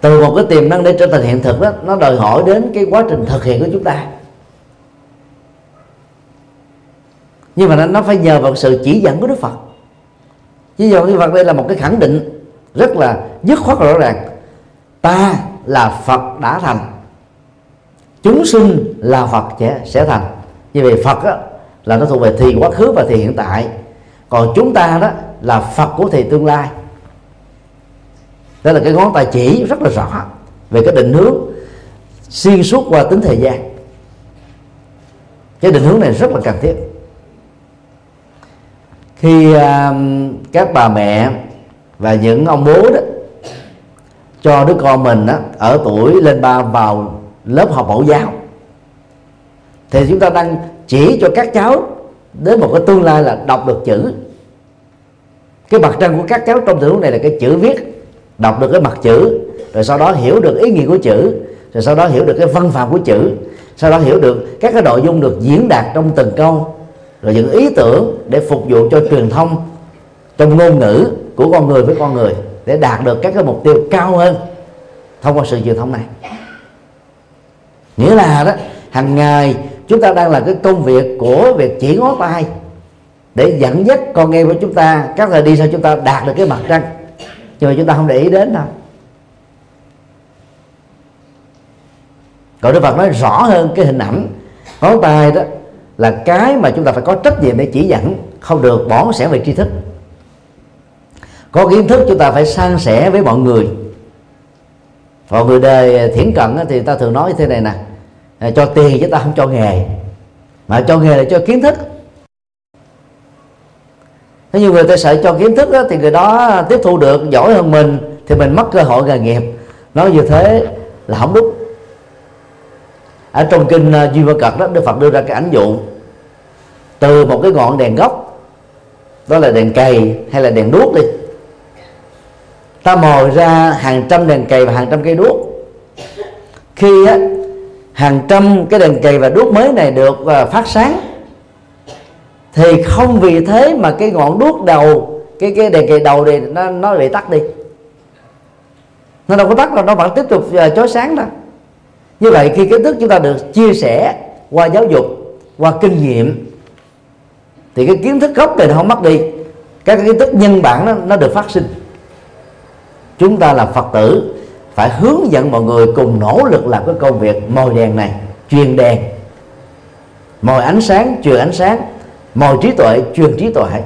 Từ một cái tiềm năng để trở thành hiện thực đó, nó đòi hỏi đến cái quá trình thực hiện của chúng ta. Nhưng mà nó phải nhờ vào sự chỉ dẫn của Đức Phật. Chỉ dẫn Đức Phật đây là một cái khẳng định rất là dứt khoát rõ ràng. Ta là Phật đã thành. Chúng sinh là phật sẽ sẽ thành. Như vậy phật đó, là nó thuộc về thì quá khứ và thì hiện tại. Còn chúng ta đó là phật của thì tương lai. Đó là cái ngón tay chỉ rất là rõ về cái định hướng xuyên suốt qua tính thời gian. Cái định hướng này rất là cần thiết. Khi uh, các bà mẹ và những ông bố đó cho đứa con mình đó, ở tuổi lên ba vào lớp học mẫu giáo thì chúng ta đang chỉ cho các cháu đến một cái tương lai là đọc được chữ. Cái mặt trăng của các cháu trong tình huống này là cái chữ viết. Đọc được cái mặt chữ, rồi sau đó hiểu được ý nghĩa của chữ, rồi sau đó hiểu được cái văn phạm của chữ, sau đó hiểu được các cái nội dung được diễn đạt trong từng câu, rồi những ý tưởng để phục vụ cho truyền thông trong ngôn ngữ của con người với con người để đạt được các cái mục tiêu cao hơn thông qua sự truyền thông này. Nghĩa là đó, hàng ngày chúng ta đang là cái công việc của việc chỉ ngó tay để dẫn dắt con em của chúng ta, các thời đi sau chúng ta đạt được cái mặt trăng. Nhưng mà chúng ta không để ý đến đâu. Còn Đức Phật nói rõ hơn cái hình ảnh ngón tay đó là cái mà chúng ta phải có trách nhiệm để chỉ dẫn, không được bỏ sẻ về tri thức. Có kiến thức chúng ta phải san sẻ với mọi người. Còn người đời thiển cận thì ta thường nói như thế này nè. Ờ, cho tiền chứ ta không cho nghề. Mà cho nghề là cho kiến thức. Thế nhưng người ta sợ cho kiến thức đó, thì người đó tiếp thu được giỏi hơn mình thì mình mất cơ hội nghề nghiệp. Nói như thế là không đúng. Ở trong kinh ờ, duy vơ cật đó đức phật đưa ra cái ảnh dụ. Từ một cái ngọn đèn gốc đó là đèn cầy hay là đèn đuốc đi. Ta mồi ra hàng trăm đèn cầy và hàng trăm cây đuốc. Khi á, hàng trăm cái đèn cầy và đuốc mới này được à, phát sáng. Thì không vì thế mà cái ngọn đuốc đầu cái cái đèn cầy đầu này nó nó bị tắt đi. Nó đâu có tắt đâu nó vẫn tiếp tục à, chói sáng đó. Như vậy khi kiến thức chúng ta được chia sẻ qua giáo dục qua kinh nghiệm thì cái kiến thức gốc này nó không mất đi. Các kiến thức nhân bản nó, nó được phát sinh. Chúng ta là phật tử phải hướng dẫn mọi người cùng nỗ lực làm cái công việc mồi đèn này truyền đèn mồi ánh sáng truyền ánh sáng mồi trí tuệ truyền trí tuệ.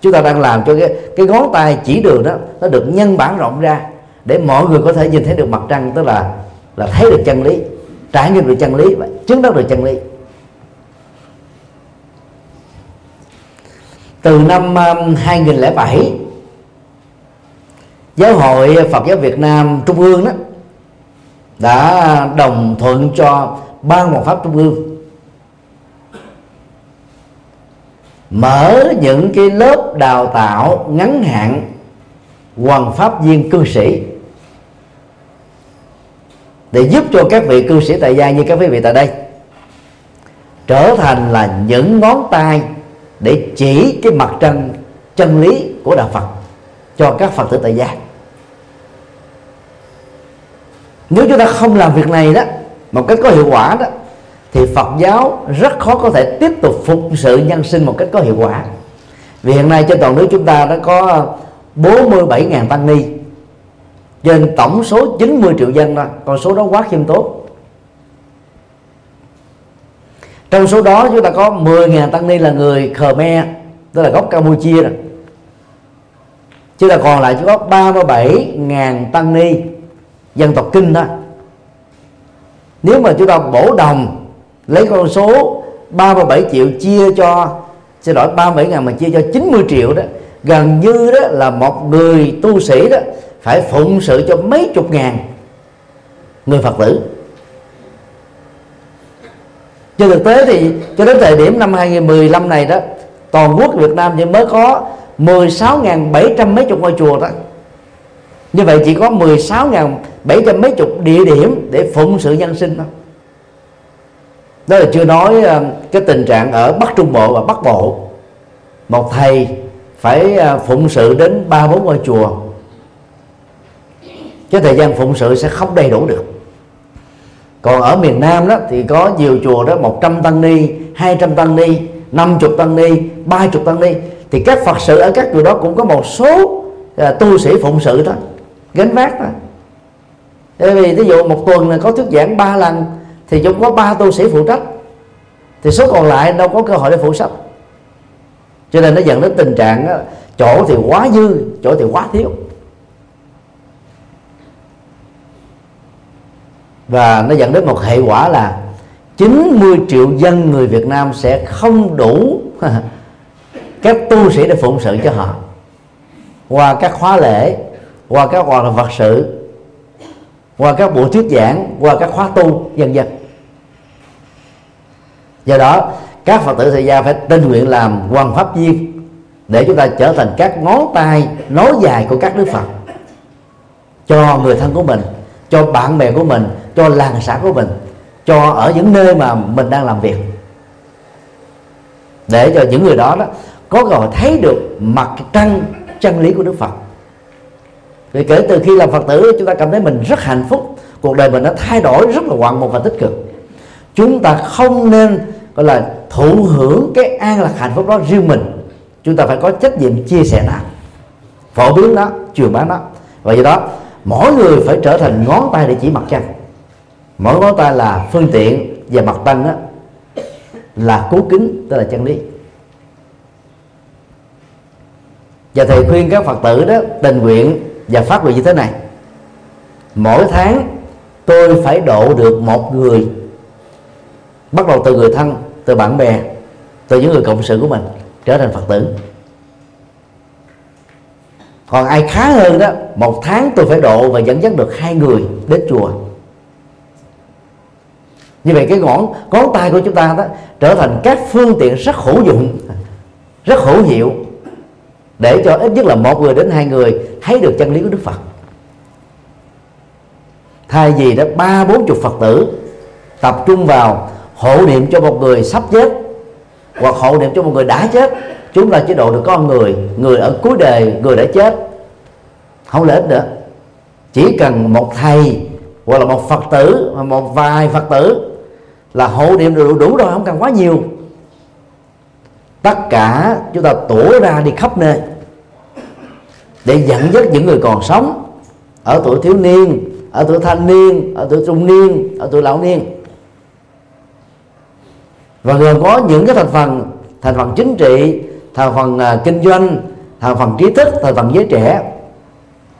Chúng ta đang làm cho cái cái ngón tay chỉ đường đó, nó được nhân bản rộng ra để mọi người có thể nhìn thấy được mặt trăng, tức là là thấy được chân lý, trải nghiệm được chân lý và chứng đắc được chân lý. Từ năm um, 2007 giáo hội Phật giáo Việt Nam Trung ương đó đã đồng thuận cho ban hoàng pháp trung ương mở những cái lớp đào tạo ngắn hạn hoàng pháp viên cư sĩ để giúp cho các vị cư sĩ tại gia như các quý vị tại đây trở thành là những ngón tay để chỉ cái mặt trăng chân lý của đạo Phật cho các Phật tử tại gia nếu chúng ta không làm việc này đó, một cách có hiệu quả đó, thì Phật giáo rất khó có thể tiếp tục phục sự nhân sinh một cách có hiệu quả. Vì hiện nay trên toàn nước chúng ta đã có 47.000 tăng ni. Trên tổng số 90 triệu dân đó con số đó quá khiêm tốn. Trong số đó chúng ta có 10.000 tăng ni là người Khmer, tức là gốc Campuchia rồi. Chứ là còn lại chỉ có 37.000 tăng ni dân tộc kinh đó nếu mà chúng ta bổ đồng, lấy con số 37 triệu chia cho, xin lỗi 37 ngàn mà chia cho 90 triệu đó, gần như đó là một người tu sĩ đó phải phụng sự cho mấy chục ngàn người Phật tử. Trên thực tế thì cho đến thời điểm năm 2015 này đó, toàn quốc Việt Nam chỉ mới có 16.700 mấy chục ngôi chùa đó như vậy chỉ có 16.700 mấy chục địa điểm để phụng sự nhân sinh thôi. Đó là chưa nói ờ, cái tình trạng ở Bắc Trung Bộ và Bắc Bộ. Một thầy phải ờ, phụng sự đến ba bốn ngôi chùa. Cái thời gian phụng sự sẽ không đầy đủ được. Còn ở miền Nam đó thì có nhiều chùa đó 100 tăng ni 200 tăng ni 50 tăng ni 30 tăng ni. Thì các Phật sự ở các chùa đó cũng có một số ờ, tu sĩ phụng sự thôi gánh vác thôi. Bởi vì ví dụ một tuần là có thuyết giảng ba lần thì chúng có ba tu sĩ phụ trách. Thì số còn lại đâu có cơ hội để phụ sách cho nên nó dẫn đến tình trạng đó, chỗ thì quá dư chỗ thì quá thiếu. Và nó dẫn đến một hệ quả là 90 triệu dân người Việt Nam sẽ không đủ [LAUGHS] các tu sĩ để phụng sự cho họ. Qua các khóa lễ qua các hoạt động vật sự, qua các buổi thuyết giảng, qua các khóa tu dần dần do đó, các phật tử thời gia phải tình nguyện làm quan pháp viên để chúng ta trở thành các ngón tay, nối dài của các đức phật. Cho người thân của mình, cho bạn bè của mình, cho làng xã của mình, cho ở những nơi mà mình đang làm việc. Để cho những người đó đó có cơ hội thấy được mặt trăng chân lý của Đức Phật vì kể từ khi làm Phật tử, chúng ta cảm thấy mình rất hạnh phúc. Cuộc đời mình đã thay đổi rất là ngoạn mục và tích cực. Chúng ta không nên, gọi là, thụ hưởng cái an lạc hạnh phúc đó riêng mình. Chúng ta phải có trách nhiệm chia sẻ nó. Phổ biến nó, truyền bá nó. Và do đó, mỗi người phải trở thành ngón tay để chỉ mặt trăng mỗi ngón tay là phương tiện và mặt trăng đó là cố kính, tức là chân lý. Và thầy khuyên các phật tử đó, tình nguyện và phát nguyện như thế này. Mỗi tháng, tôi phải độ được một người, bắt đầu từ người thân, từ bạn bè, từ những người cộng sự của mình, trở thành phật tử. Còn ai khá hơn đó, một tháng tôi phải độ và dẫn dắt được hai người đến chùa. Như vậy cái ngón ngón tay của chúng ta đó, trở thành các phương tiện rất hữu dụng, rất hữu hiệu để cho ít nhất là một người đến hai người thấy được chân lý của đức phật. Thay vì đó, ba, bốn chục phật tử tập trung vào hộ niệm cho một người sắp chết hoặc hộ niệm cho một người đã chết, chúng ta chế độ được con người người ở cuối đời, người đã chết. Không lợi ích nữa. Chỉ cần một thầy hoặc là một phật tử hoặc một vài phật tử là hộ niệm đủ đủ rồi, không cần quá nhiều tất cả chúng ta tổ ra đi khắp nơi để dẫn dắt những người còn sống ở tuổi thiếu niên ở tuổi thanh niên ở tuổi trung niên ở tuổi lão niên. Và gồm có những cái thành phần thành phần chính trị thành phần uh, kinh doanh thành phần trí thức thành phần giới trẻ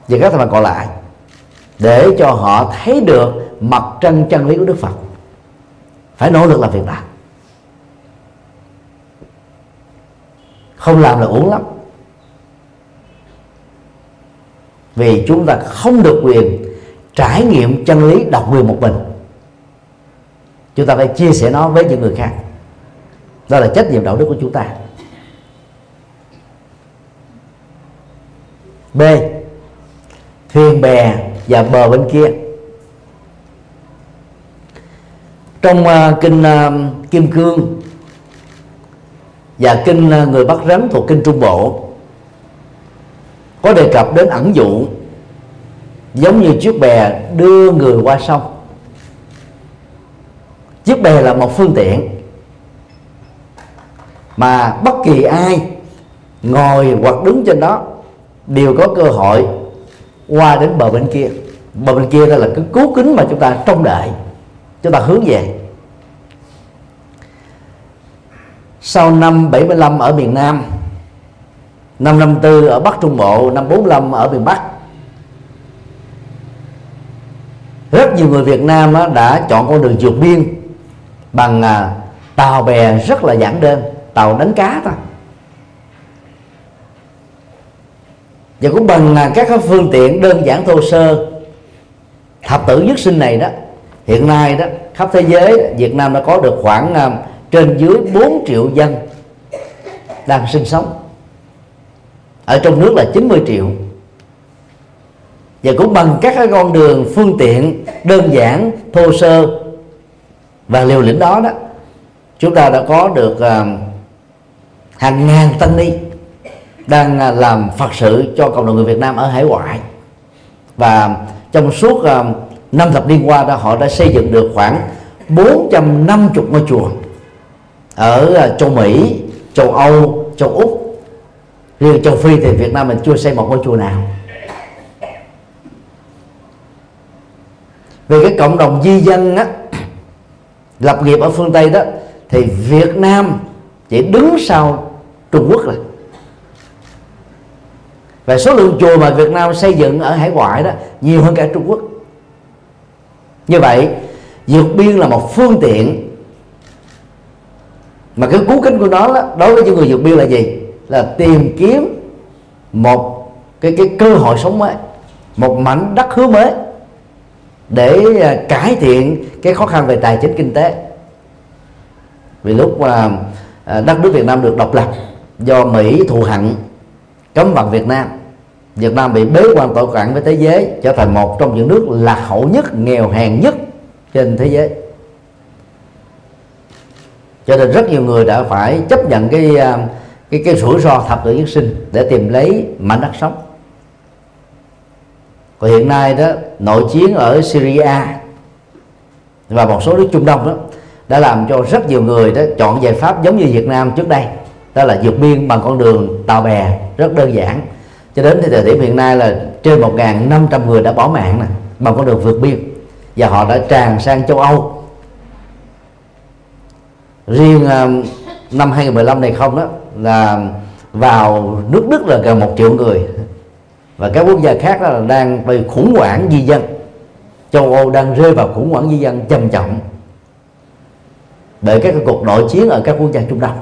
và các thành phần còn lại để cho họ thấy được mặt trăng chân lý của đức phật. Phải nỗ lực làm việc đó không làm là uổng lắm. Vì chúng ta không được quyền trải nghiệm chân lý độc quyền một mình. Chúng ta phải chia sẻ nó với những người khác. Đó là trách nhiệm đạo đức của chúng ta. B. Thuyền bè và bờ bên kia. Trong uh, kinh uh, kim cương và kinh à, người bắt rắn thuộc kinh trung bộ có đề cập đến ẩn dụ giống như chiếc bè đưa người qua sông. Chiếc bè là một phương tiện mà bất kỳ ai ngồi hoặc đứng trên đó đều có cơ hội qua đến bờ bên kia. Bờ bên kia đó là cái cứu kính mà chúng ta trông đợi, chúng ta hướng về. Sau năm 75 ở miền Nam, năm 54 ở Bắc Trung Bộ, năm 45 ở miền Bắc, rất nhiều người Việt Nam đã chọn con đường vượt biên bằng à, tàu bè rất là giản đơn, tàu đánh cá thôi. Và cũng bằng à, các phương tiện đơn giản thô sơ, thập tử nhất sinh này đó, hiện nay đó, khắp thế giới Việt Nam đã có được khoảng à, trên dưới 4 triệu dân đang sinh sống. Ở trong nước là 90 triệu. Và cũng bằng các cái con đường phương tiện đơn giản thô sơ và liều lĩnh đó đó chúng ta đã có được uh, hàng ngàn tăng ni đang à, làm phật sự cho cộng đồng người Việt Nam ở hải ngoại. Và trong suốt uh, năm thập niên qua đó họ đã xây dựng được khoảng 450 ngôi chùa ở à, châu Mỹ, châu Âu, châu Úc riêng châu Phi thì Việt Nam mình chưa xây một ngôi chùa nào. Về cái cộng đồng di dân á [COUGHS] lập nghiệp ở phương Tây đó thì Việt Nam chỉ đứng sau Trung Quốc rồi và số lượng chùa mà Việt Nam xây dựng ở hải ngoại đó nhiều hơn cả Trung Quốc. Như vậy vượt biên là một phương tiện mà cái cú kính của nó đó, đối với những người vượt biên là gì? Là tìm kiếm một cái cái cơ hội sống mới một mảnh đất hứa mới để à, cải thiện cái khó khăn về tài chính kinh tế. Vì lúc mà à, đất nước Việt Nam được độc lập do Mỹ thù hận cấm vận Việt Nam Việt Nam bị bế quan tội cản với thế giới trở thành một trong những nước lạc hậu nhất nghèo hèn nhất trên thế giới cho nên rất nhiều người đã phải chấp nhận cái à, cái cái rủi ro thập tử nhất sinh để tìm lấy mảnh đất sống. Còn hiện nay đó nội chiến ở Syria và một số nước Trung Đông đó đã làm cho rất nhiều người đó chọn giải pháp giống như Việt Nam trước đây đó là vượt biên bằng con đường tàu bè rất đơn giản. Cho đến thời điểm hiện nay là trên 1.500 người đã bỏ mạng này, bằng con đường vượt biên và họ đã tràn sang châu Âu riêng à, năm 2015 này không đó, là vào nước Đức là gần một triệu người. Và các quốc gia khác là đang bị khủng hoảng di dân. Châu Âu đang rơi vào khủng hoảng di dân trầm trọng. Bởi các cuộc nội chiến ở các quốc gia Trung Đông.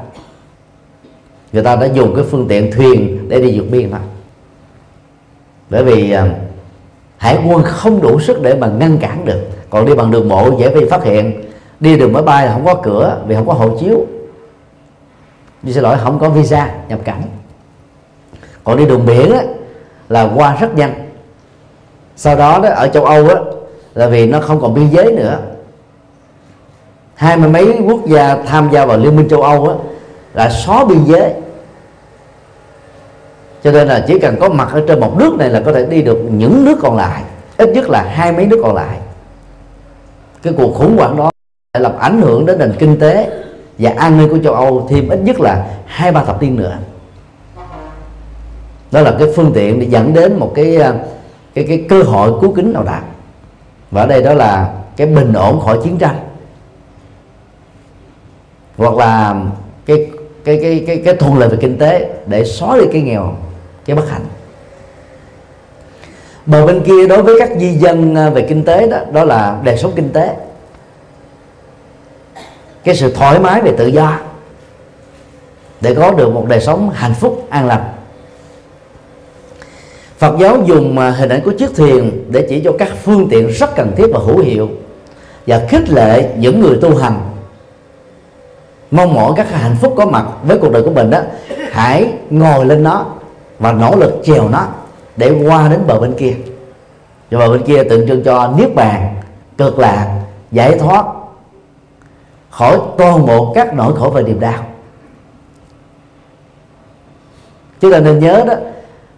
Người ta đã dùng cái phương tiện thuyền để đi vượt biên thôi bởi vì à, hải quân không đủ sức để mà ngăn cản được. Còn đi bằng đường bộ dễ bị phát hiện đi đường máy bay là không có cửa vì không có hộ chiếu. Đi xin lỗi không có visa nhập cảnh. Còn đi đường biển á, là qua rất nhanh. Sau đó đó ở châu âu á, là vì nó không còn biên giới nữa. Hai mươi mấy quốc gia tham gia vào liên minh châu âu á, là xóa biên giới. Cho nên là chỉ cần có mặt ở trên một nước này là có thể đi được những nước còn lại. Ít nhất là hai mấy nước còn lại. Cái cuộc khủng hoảng đó làm ảnh hưởng đến nền kinh tế và an ninh của châu Âu thêm ít nhất là hai, ba thập niên nữa. Đó là cái phương tiện để dẫn đến một cái à, cái cái cơ hội cứu kính nào đạt và ở đây đó là cái bình ổn khỏi chiến tranh. Hoặc là cái cái cái cái cái thuận lợi về kinh tế để xóa đi cái nghèo, cái bất hạnh. Bờ bên kia đối với các di dân à, về kinh tế đó đó là đời sống kinh tế cái sự thoải mái về tự do để có được một đời sống hạnh phúc, an lành. Phật giáo dùng à, hình ảnh của chiếc thuyền để chỉ cho các phương tiện rất cần thiết và hữu hiệu và khích lệ những người tu hành. Mong mỏi các hạnh phúc có mặt với cuộc đời của mình đó, hãy ngồi lên nó và nỗ lực chèo nó để qua đến bờ bên kia. Và bờ bên kia tượng trưng cho niết bàn, cực lạc, giải thoát khỏi toàn bộ các nỗi khổ và niềm đau. Chúng ta nên nhớ đó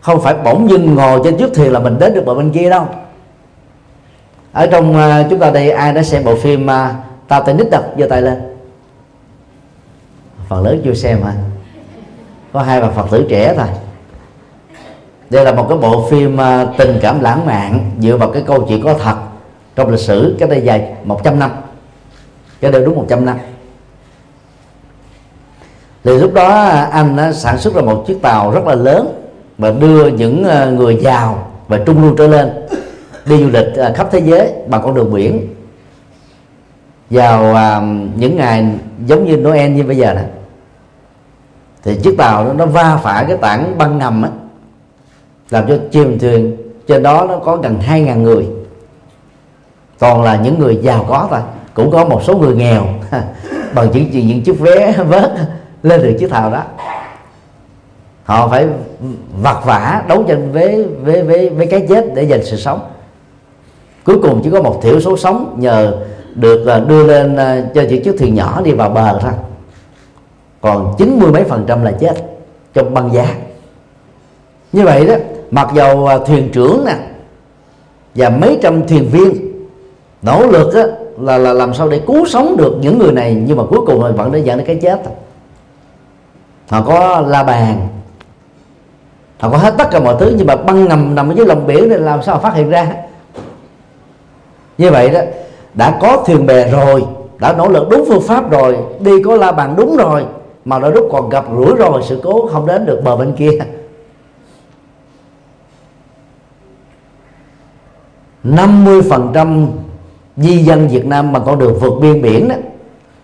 không phải bỗng dưng ngồi trên chiếc thuyền là mình đến được bờ bên kia đâu. Ở trong uh, chúng ta đây ai đã xem bộ phim uh, Titanic tay đập giơ tay lên. Phần lớn chưa xem hả? Có hai bà phật tử trẻ thôi. Đây là một cái bộ phim uh, tình cảm lãng mạn dựa vào cái câu chuyện có thật trong lịch sử cái đây dài 100 năm cái đây đúng 100 năm. Thì lúc đó anh đã sản xuất ra một chiếc tàu rất là lớn và đưa những ờ, người giàu và trung lưu trở lên đi du lịch ờ, khắp thế giới bằng con đường biển. Vào à, những ngày giống như Noel như bây giờ này, thì chiếc tàu đó, nó va phải cái tảng băng ngầm á làm cho chìm thuyền. Trên đó nó có gần hai ngàn người toàn là những người giàu có thôi cũng có một số người nghèo. [LAUGHS] Bằng những những chiếc vé vớt lên được chiếc tàu đó. Họ phải vặt vả đấu tranh với với với với cái chết để giành sự sống. Cuối cùng chỉ có một thiểu số sống nhờ được à, đưa lên à, cho những chiếc thuyền nhỏ đi vào bờ thôi. Còn chín mươi mấy phần trăm là chết trong băng giá. Như vậy đó mặc dầu à, thuyền trưởng nè và mấy trăm thuyền viên nỗ lực á, là là làm sao để cứu sống được những người này, nhưng mà cuối cùng họ vẫn để dẫn đến cái chết họ có la bàn, họ có hết tất cả mọi thứ, nhưng mà băng nằm nằm dưới lòng biển thì làm sao phát hiện ra? Như vậy đó, đã có thuyền bè rồi, đã nỗ lực đúng phương pháp rồi, đi có la bàn đúng rồi, mà đôi lúc còn gặp rủi ro và sự cố không đến được bờ bên kia. Năm mươi phần trăm di dân Việt Nam bằng con đường vượt biên biển đó,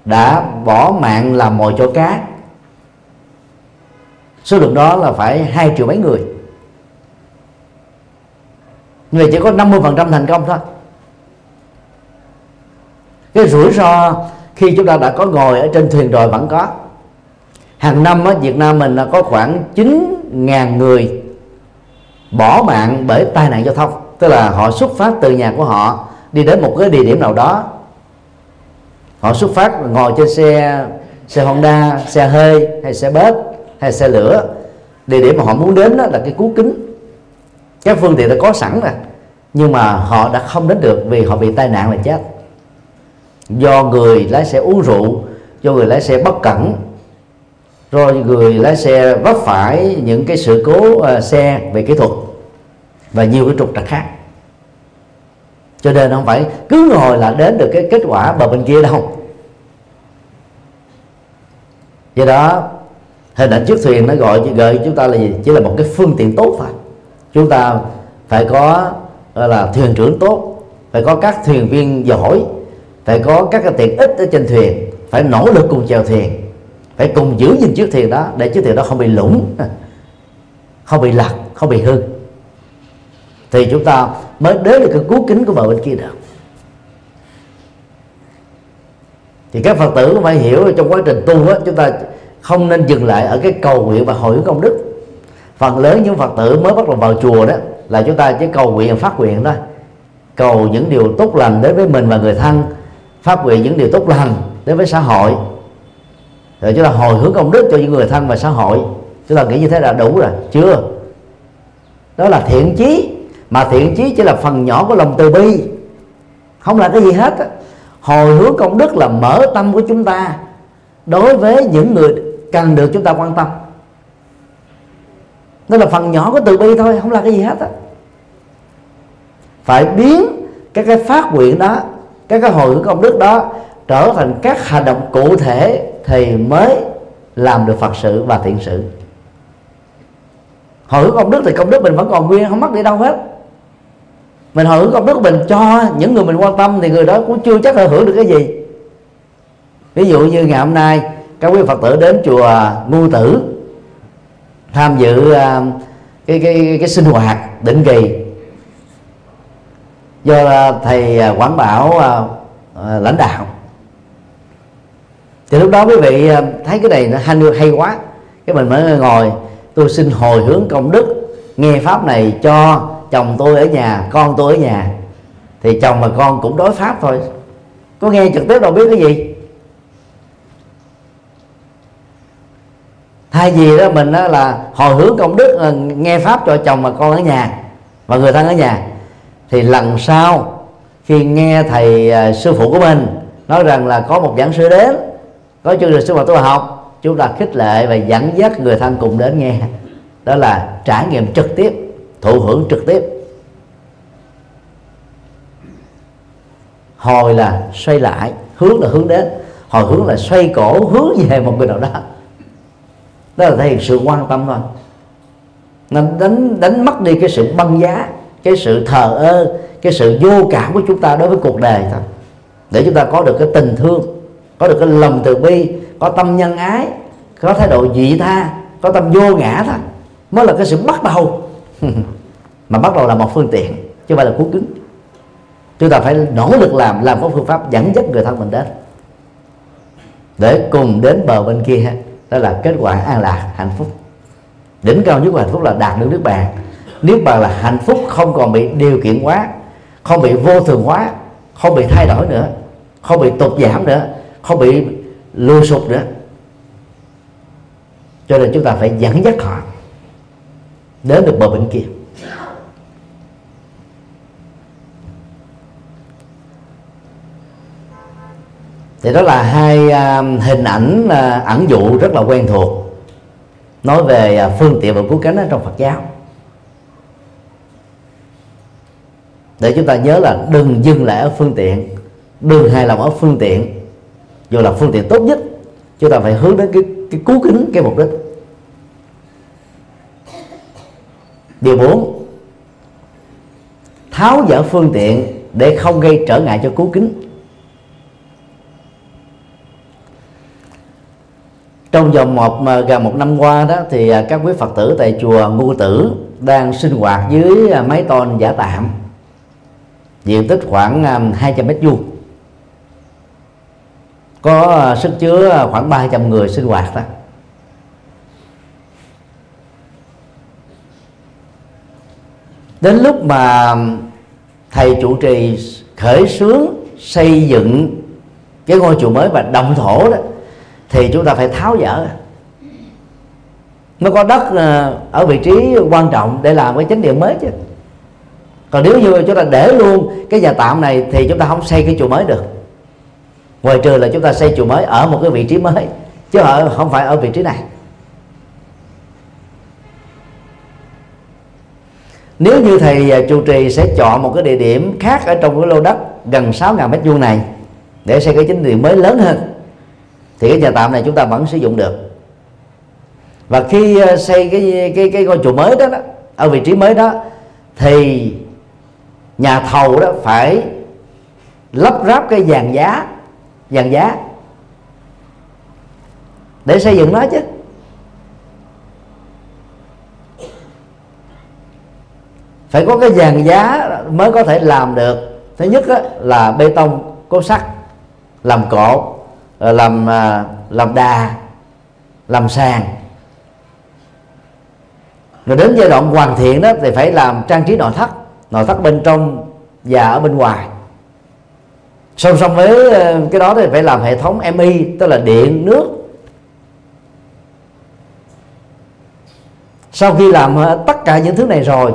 đã bỏ mạng làm mồi cho cá. Số lượng đó là phải hai triệu mấy người. Người chỉ có 50% thành công thôi. Cái rủi ro khi chúng ta đã có ngồi ở trên thuyền rồi vẫn có. Hàng năm ở Việt Nam mình là có khoảng 9 ngàn người bỏ mạng bởi tai nạn giao thông. Tức là họ xuất phát từ nhà của họ đi đến một cái địa điểm nào đó. Họ xuất phát ngồi trên xe xe Honda xe hơi hay xe bớt, hay xe lửa. Địa điểm mà họ muốn đến đó là cái cú kính. Các phương tiện đã có sẵn rồi nhưng mà họ đã không đến được vì họ bị tai nạn là chết. Do người lái xe uống rượu do người lái xe bất cẩn rồi người lái xe vấp phải những cái sự cố uh, xe về kỹ thuật và nhiều cái trục trặc khác cho nên không phải cứ ngồi là đến được cái kết quả bờ bên kia đâu. Do đó, hình ảnh chiếc thuyền nó gọi, gợi chúng ta là gì? Chỉ là một cái phương tiện tốt thôi. Chúng ta phải có, gọi là, thuyền trưởng tốt, phải có các thuyền viên giỏi, phải có các cái tiện ích ở trên thuyền, phải nỗ lực cùng chèo thuyền, phải cùng giữ gìn chiếc thuyền đó để chiếc thuyền đó không bị lũng [LAUGHS] không bị lật không bị hư thì chúng ta mới đến được cái cú kính của bờ bên kia được. Thì các phật tử cũng phải hiểu trong quá trình tu á, chúng ta không nên dừng lại ở cái cầu nguyện và hồi hướng công đức. Phần lớn những phật tử mới bắt đầu vào chùa đó là chúng ta chỉ cầu nguyện phát nguyện thôi. Cầu những điều tốt lành đến với mình và người thân, phát nguyện những điều tốt lành đến với xã hội. Rồi chúng ta hồi hướng công đức cho những người thân và xã hội. Chúng ta nghĩ như thế là đủ rồi, chưa? Đó là thiện chí mà thiện chí chỉ là phần nhỏ của lòng từ bi. Không là cái gì hết hồi hướng công đức là mở tâm của chúng ta đối với những người cần được chúng ta quan tâm. Đó là phần nhỏ của từ bi thôi, không là cái gì hết á. Phải biến các cái phát nguyện đó, các cái hồi hướng công đức đó trở thành các hành động cụ thể thì mới làm được phật sự và thiện sự. Hồi hướng công đức thì công đức mình vẫn còn nguyên, không mất đi đâu hết mình hưởng công đức mình cho những người mình quan tâm thì người đó cũng chưa chắc là hưởng được cái gì. Ví dụ như ngày hôm nay các quý phật tử đến chùa ngu tử tham dự à, cái, cái cái sinh hoạt định kỳ. Do thầy à, quảng bảo à, lãnh đạo. Thì lúc đó quý vị thấy cái này nó hay hay quá. Cái mình mới ngồi tôi xin hồi hướng công đức nghe pháp này cho chồng tôi ở nhà con tôi ở nhà. Thì chồng và con cũng đối pháp thôi. Có nghe trực tiếp đâu biết cái gì. Thay vì đó mình đó là hồi hướng công đức nghe pháp cho chồng và con ở nhà và người thân ở nhà. Thì lần sau khi nghe thầy uh, sư phụ của mình nói rằng là có một giảng sư đến có chương trình sư hoạt tu học chúng ta khích lệ và dẫn dắt người thân cùng đến nghe. Đó là trải nghiệm trực tiếp thụ hưởng trực tiếp. Hồi là xoay lại, hướng là hướng đến. Hồi hướng là xoay cổ, hướng về một người nào đó. Đó là thể hiện sự quan tâm thôi. Nên đánh đánh mất đi cái sự băng giá, cái sự thờ ơ, cái sự vô cảm của chúng ta đối với cuộc đời thôi. Để chúng ta có được cái tình thương, có được cái lòng từ bi, có tâm nhân ái, có thái độ dị tha, có tâm vô ngã thôi, mới là cái sự bắt đầu. [LAUGHS] mà bắt đầu là một phương tiện, chứ không phải là cú cứng chúng ta phải nỗ lực làm làm có phương pháp dẫn dắt người thân mình đến. Để cùng đến bờ bên kia, đó là kết quả an lạc, hạnh phúc. Đỉnh cao nhất của hạnh phúc là đạt được nước bàn. Nước bàn là hạnh phúc không còn bị điều kiện hóa, không bị vô thường hóa, không bị thay đổi nữa, không bị tụt giảm nữa, không bị lùi sụp nữa. Cho nên chúng ta phải dẫn dắt họ đến được bờ bên kia thì đó là hai à, hình ảnh à, ẩn dụ rất là quen thuộc nói về à, phương tiện và cứu cánh trong Phật giáo. Để chúng ta nhớ là đừng dừng lại ở phương tiện, đừng hài lòng ở phương tiện. Dù là phương tiện tốt nhất, chúng ta phải hướng đến cái cái cứu kính cái mục đích. Điều bốn, tháo dỡ phương tiện để không gây trở ngại cho cứu kính. Trong vòng một gần một năm qua đó thì à, các quý phật tử tại chùa ngu tử đang sinh hoạt dưới à, mái tôn giả tạm. Diện tích khoảng à, 200 mét vuông. Có sức chứa khoảng 300 người sinh hoạt đó. Đến lúc mà thầy trụ trì khởi xướng xây dựng cái ngôi chùa mới và đồng thổ đó, thì chúng ta phải tháo dỡ. Nó có đất ờ, ở vị trí quan trọng để làm cái chánh điện mới chứ. Còn nếu như chúng ta để luôn cái nhà tạm này thì chúng ta không xây cái chùa mới được. Ngoài trừ là chúng ta xây chùa mới ở một cái vị trí mới, chứ ở, không phải ở vị trí này. Nếu như thầy à, chủ trì sẽ chọn một cái địa điểm khác ở trong cái lô đất gần 6.000 mét vuông này để xây cái chính điện mới lớn hơn thì cái nhà tạm này chúng ta vẫn sử dụng được. Và khi à, xây cái cái cái ngôi chùa mới đó, đó ở vị trí mới đó thì nhà thầu đó phải lắp ráp cái dàn giá dàn giá để xây dựng nó chứ. Phải có cái dàn giá mới có thể làm được. Thứ nhất là bê tông, cốt sắt, làm cột ờ, làm à, làm đà, làm sàn. Rồi đến giai đoạn hoàn thiện đó thì phải làm trang trí nội thất nội thất bên trong và ở bên ngoài. Song song với ờ, cái đó thì phải làm hệ thống mi tức là điện, nước. Sau khi làm tất cả những thứ này rồi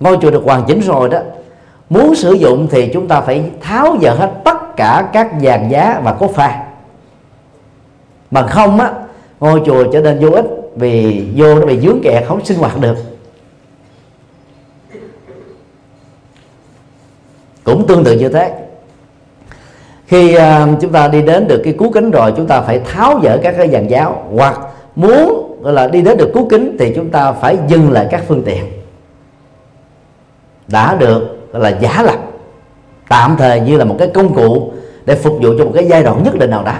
ngôi chùa được hoàn chỉnh rồi đó. Muốn sử dụng thì chúng ta phải tháo dỡ hết tất cả các dàn giá và cốt pha. Mà không á ngôi chùa trở nên vô ích vì vô nó bị dướng kẹt không sinh hoạt được. Cũng tương tự như thế. Khi uh, chúng ta đi đến được cái cú kính rồi chúng ta phải tháo dỡ các cái dàn giáo hoặc muốn gọi là đi đến được cú kính thì chúng ta phải dừng lại các phương tiện đã được là giả lập, tạm thời như là một cái công cụ để phục vụ cho một cái giai đoạn nhất định nào đó,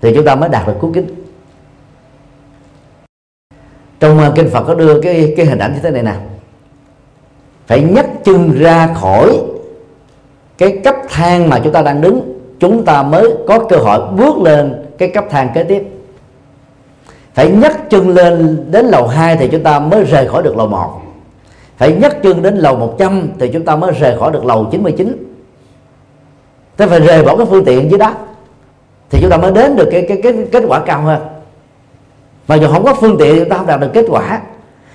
thì chúng ta mới đạt được cứu kính. Trong ờ, kinh Phật có đưa cái cái hình ảnh như thế này nè. Phải nhấc chân ra khỏi cái cấp thang mà chúng ta đang đứng, chúng ta mới có cơ hội bước lên cái cấp thang kế tiếp. Phải nhấc chân lên đến lầu 2 thì chúng ta mới rời khỏi được lầu 1 phải nhấc chân đến lầu 100 thì chúng ta mới rời khỏi được lầu 99 thế phải rời bỏ cái phương tiện dưới đó thì chúng ta mới đến được cái cái cái kết quả cao hơn. Mà dù không có phương tiện chúng ta không đạt được kết quả.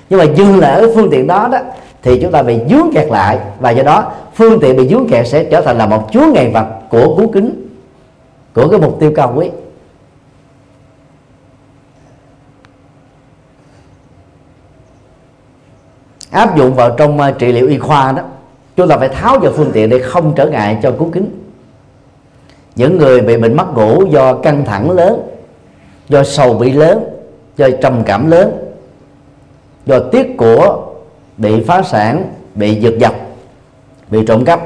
Nhưng mà dừng lại ở phương tiện đó đó thì chúng ta bị dướng kẹt lại. Và do đó, phương tiện bị dướng kẹt sẽ trở thành là một chúa ngày vật của cú kính, của cái mục tiêu cao quý. Áp dụng vào trong uh, trị liệu y khoa đó chúng ta phải tháo dỡ phương tiện để không trở ngại cho cú kính. Những người bị bệnh mất ngủ do căng thẳng lớn do sầu bị lớn do trầm cảm lớn do tiết của bị phá sản bị giật dập bị trộm cắp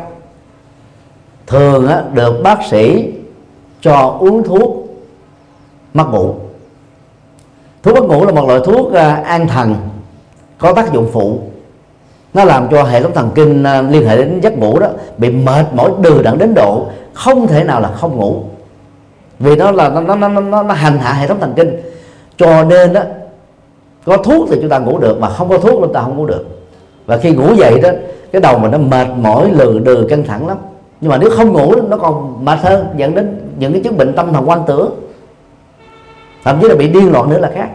thường á, được bác sĩ cho uống thuốc mất ngủ thuốc mất ngủ là một loại thuốc ờ, an thần có tác dụng phụ nó làm cho hệ thống thần kinh ờ, liên hệ đến giấc ngủ đó bị mệt mỏi đừ đẫn đến độ không thể nào là không ngủ. Vì nó là nó nó nó, nó, nó hành hạ hệ thống thần kinh. Cho nên đó có thuốc thì chúng ta ngủ được mà không có thuốc chúng ta không ngủ được. Và khi ngủ dậy đó cái đầu mình nó mệt mỏi lừ đừ căng thẳng lắm. Nhưng mà nếu không ngủ nó còn mệt hơn dẫn đến những cái chứng bệnh tâm thần quan tưởng. Thậm chí là bị điên loạn nữa là khác.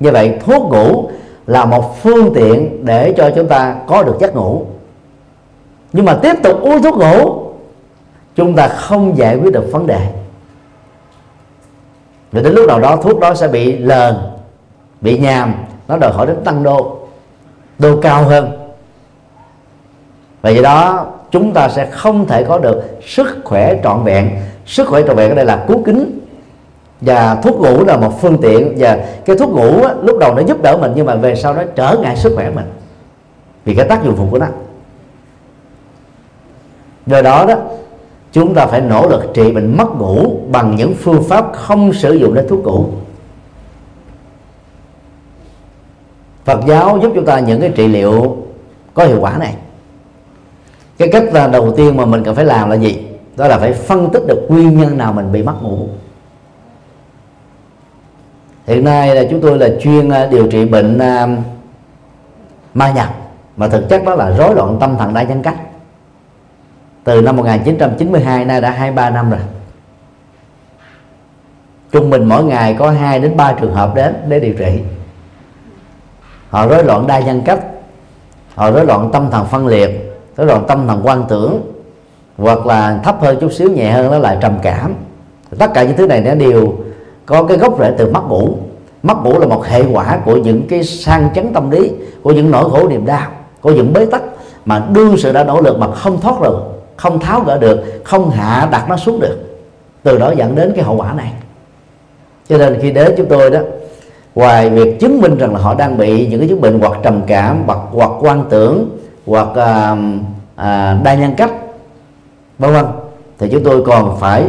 Như vậy thuốc ngủ là một phương tiện để cho chúng ta có được giấc ngủ. Nhưng mà tiếp tục uống thuốc ngủ, chúng ta không giải quyết được vấn đề. Rồi đến lúc nào đó thuốc đó sẽ bị lờn, bị nhàm, nó đòi hỏi đến tăng đô đô cao hơn. Và vậy đó, chúng ta sẽ không thể có được sức khỏe trọn vẹn. Sức khỏe trọn vẹn ở đây là cú kính và thuốc ngủ là một phương tiện và cái thuốc ngủ á, lúc đầu nó giúp đỡ mình nhưng mà về sau nó trở ngại sức khỏe mình vì cái tác dụng phụ của nó. Do đó đó chúng ta phải nỗ lực trị bệnh mất ngủ bằng những phương pháp không sử dụng đến thuốc ngủ. Phật giáo giúp chúng ta những cái trị liệu có hiệu quả này. Cái cách là đầu tiên mà mình cần phải làm là gì? Đó là phải phân tích được nguyên nhân nào mình bị mất ngủ hiện nay là chúng tôi là chuyên à, điều trị bệnh à, ma nhập. Mà thực chất đó là rối loạn tâm thần đa nhân cách. Từ năm 1992 nay đã 23 năm rồi. Trung bình mỗi ngày có 2 đến 3 trường hợp đến để điều trị. Họ rối loạn đa nhân cách, họ rối loạn tâm thần phân liệt, rối loạn tâm thần quan tưởng, hoặc là thấp hơn chút xíu, nhẹ hơn đó là trầm cảm. Tất cả những thứ này nó đều có cái gốc rễ từ mất ngủ mất ngủ là một hệ quả của những cái sang chấn tâm lý của những nỗi khổ niềm đau của những bế tắc mà đương sự đã nỗ lực mà không thoát được không tháo gỡ được không hạ đặt nó xuống được. Từ đó dẫn đến cái hậu quả này. Cho nên khi đến chúng tôi đó ngoài việc chứng minh rằng là họ đang bị những cái chứng bệnh hoặc trầm cảm hoặc hoặc quan tưởng hoặc à, à, đa nhân cách vân vân thì chúng tôi còn phải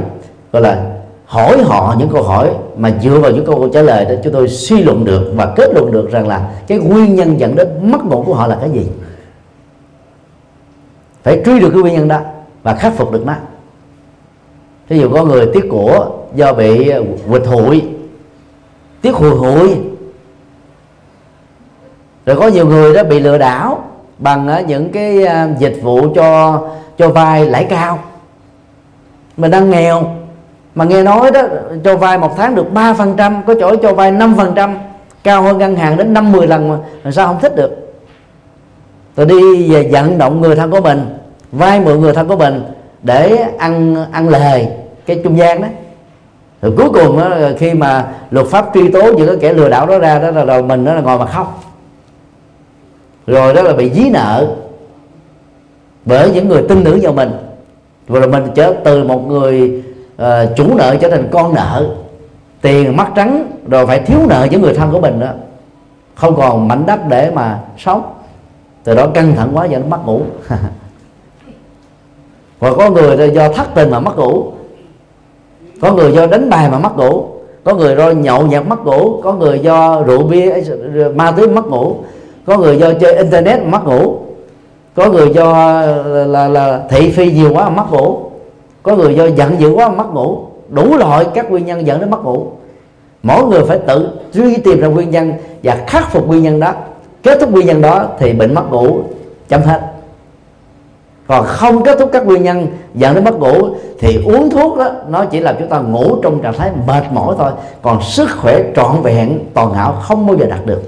gọi là hỏi họ những câu hỏi mà dựa vào những câu trả lời đó, chúng tôi suy luận được và kết luận được rằng là cái nguyên nhân dẫn đến mất ngủ của họ là cái gì. Phải truy được cái nguyên nhân đó và khắc phục được nó. Thí dụ có người tiếc của do bị ờ, quỵt hụi, tiếc hụi hụi. Rồi có nhiều người đó bị lừa đảo bằng ờ, những cái ờ, dịch vụ cho cho vay lãi cao. Mình đang nghèo mà nghe nói đó cho vay một tháng được 3% có chỗ cho vay 5% cao hơn ngân hàng đến 50 lần mà. Làm sao không thích được? Tôi đi về vận động người thân của mình vay mượn người thân của mình để ăn ăn lời cái trung gian đó. Rồi cuối cùng đó, khi mà luật pháp truy tố những cái kẻ lừa đảo đó ra đó là, rồi mình đó là ngồi mà khóc. Rồi đó là bị dí nợ bởi những người tin tưởng vào mình. Rồi mình trở từ một người uh, chủ nợ trở thành con nợ. Tiền mắt trắng rồi phải thiếu nợ những người thân của mình đó. Không còn mảnh đất để mà sống. Từ đó căng thẳng quá giờ nó mất ngủ. [LAUGHS] Và có người do thất tình mà mất ngủ. Có người do đánh bài mà mất ngủ. Có người do nhậu nhẹt mất ngủ. Có người do rượu bia ma túy mất ngủ. Có người do chơi internet mất ngủ. Có người do là, là, là thị phi nhiều quá mà mất ngủ có người do giận dữ quá mất ngủ. Đủ loại các nguyên nhân dẫn đến mất ngủ. Mỗi người phải tự truy tìm ra nguyên nhân và khắc phục nguyên nhân đó. Kết thúc nguyên nhân đó thì bệnh mất ngủ chấm hết. Còn không kết thúc các nguyên nhân dẫn đến mất ngủ thì uống thuốc đó, nó chỉ làm chúng ta ngủ trong trạng thái mệt mỏi thôi. Còn sức khỏe trọn vẹn, toàn hảo không bao giờ đạt được.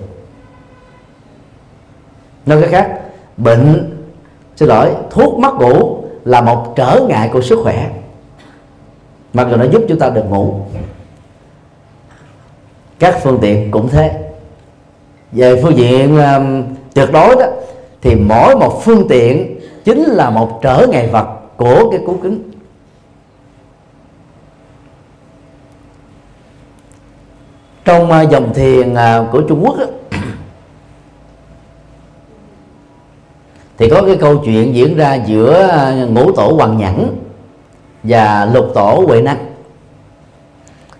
Nói cách khác, bệnh, xin lỗi, thuốc mất ngủ là một trở ngại của sức khỏe. Mặc dù nó giúp chúng ta được ngủ các phương tiện cũng thế. Về phương diện um, tuyệt đối đó thì mỗi một phương tiện chính là một trở ngại vật của cái cú kính. Trong uh, dòng thiền uh, của Trung Quốc đó, thì có cái câu chuyện diễn ra giữa à, ngũ tổ Hoàng Nhẫn và lục tổ Huệ Năng.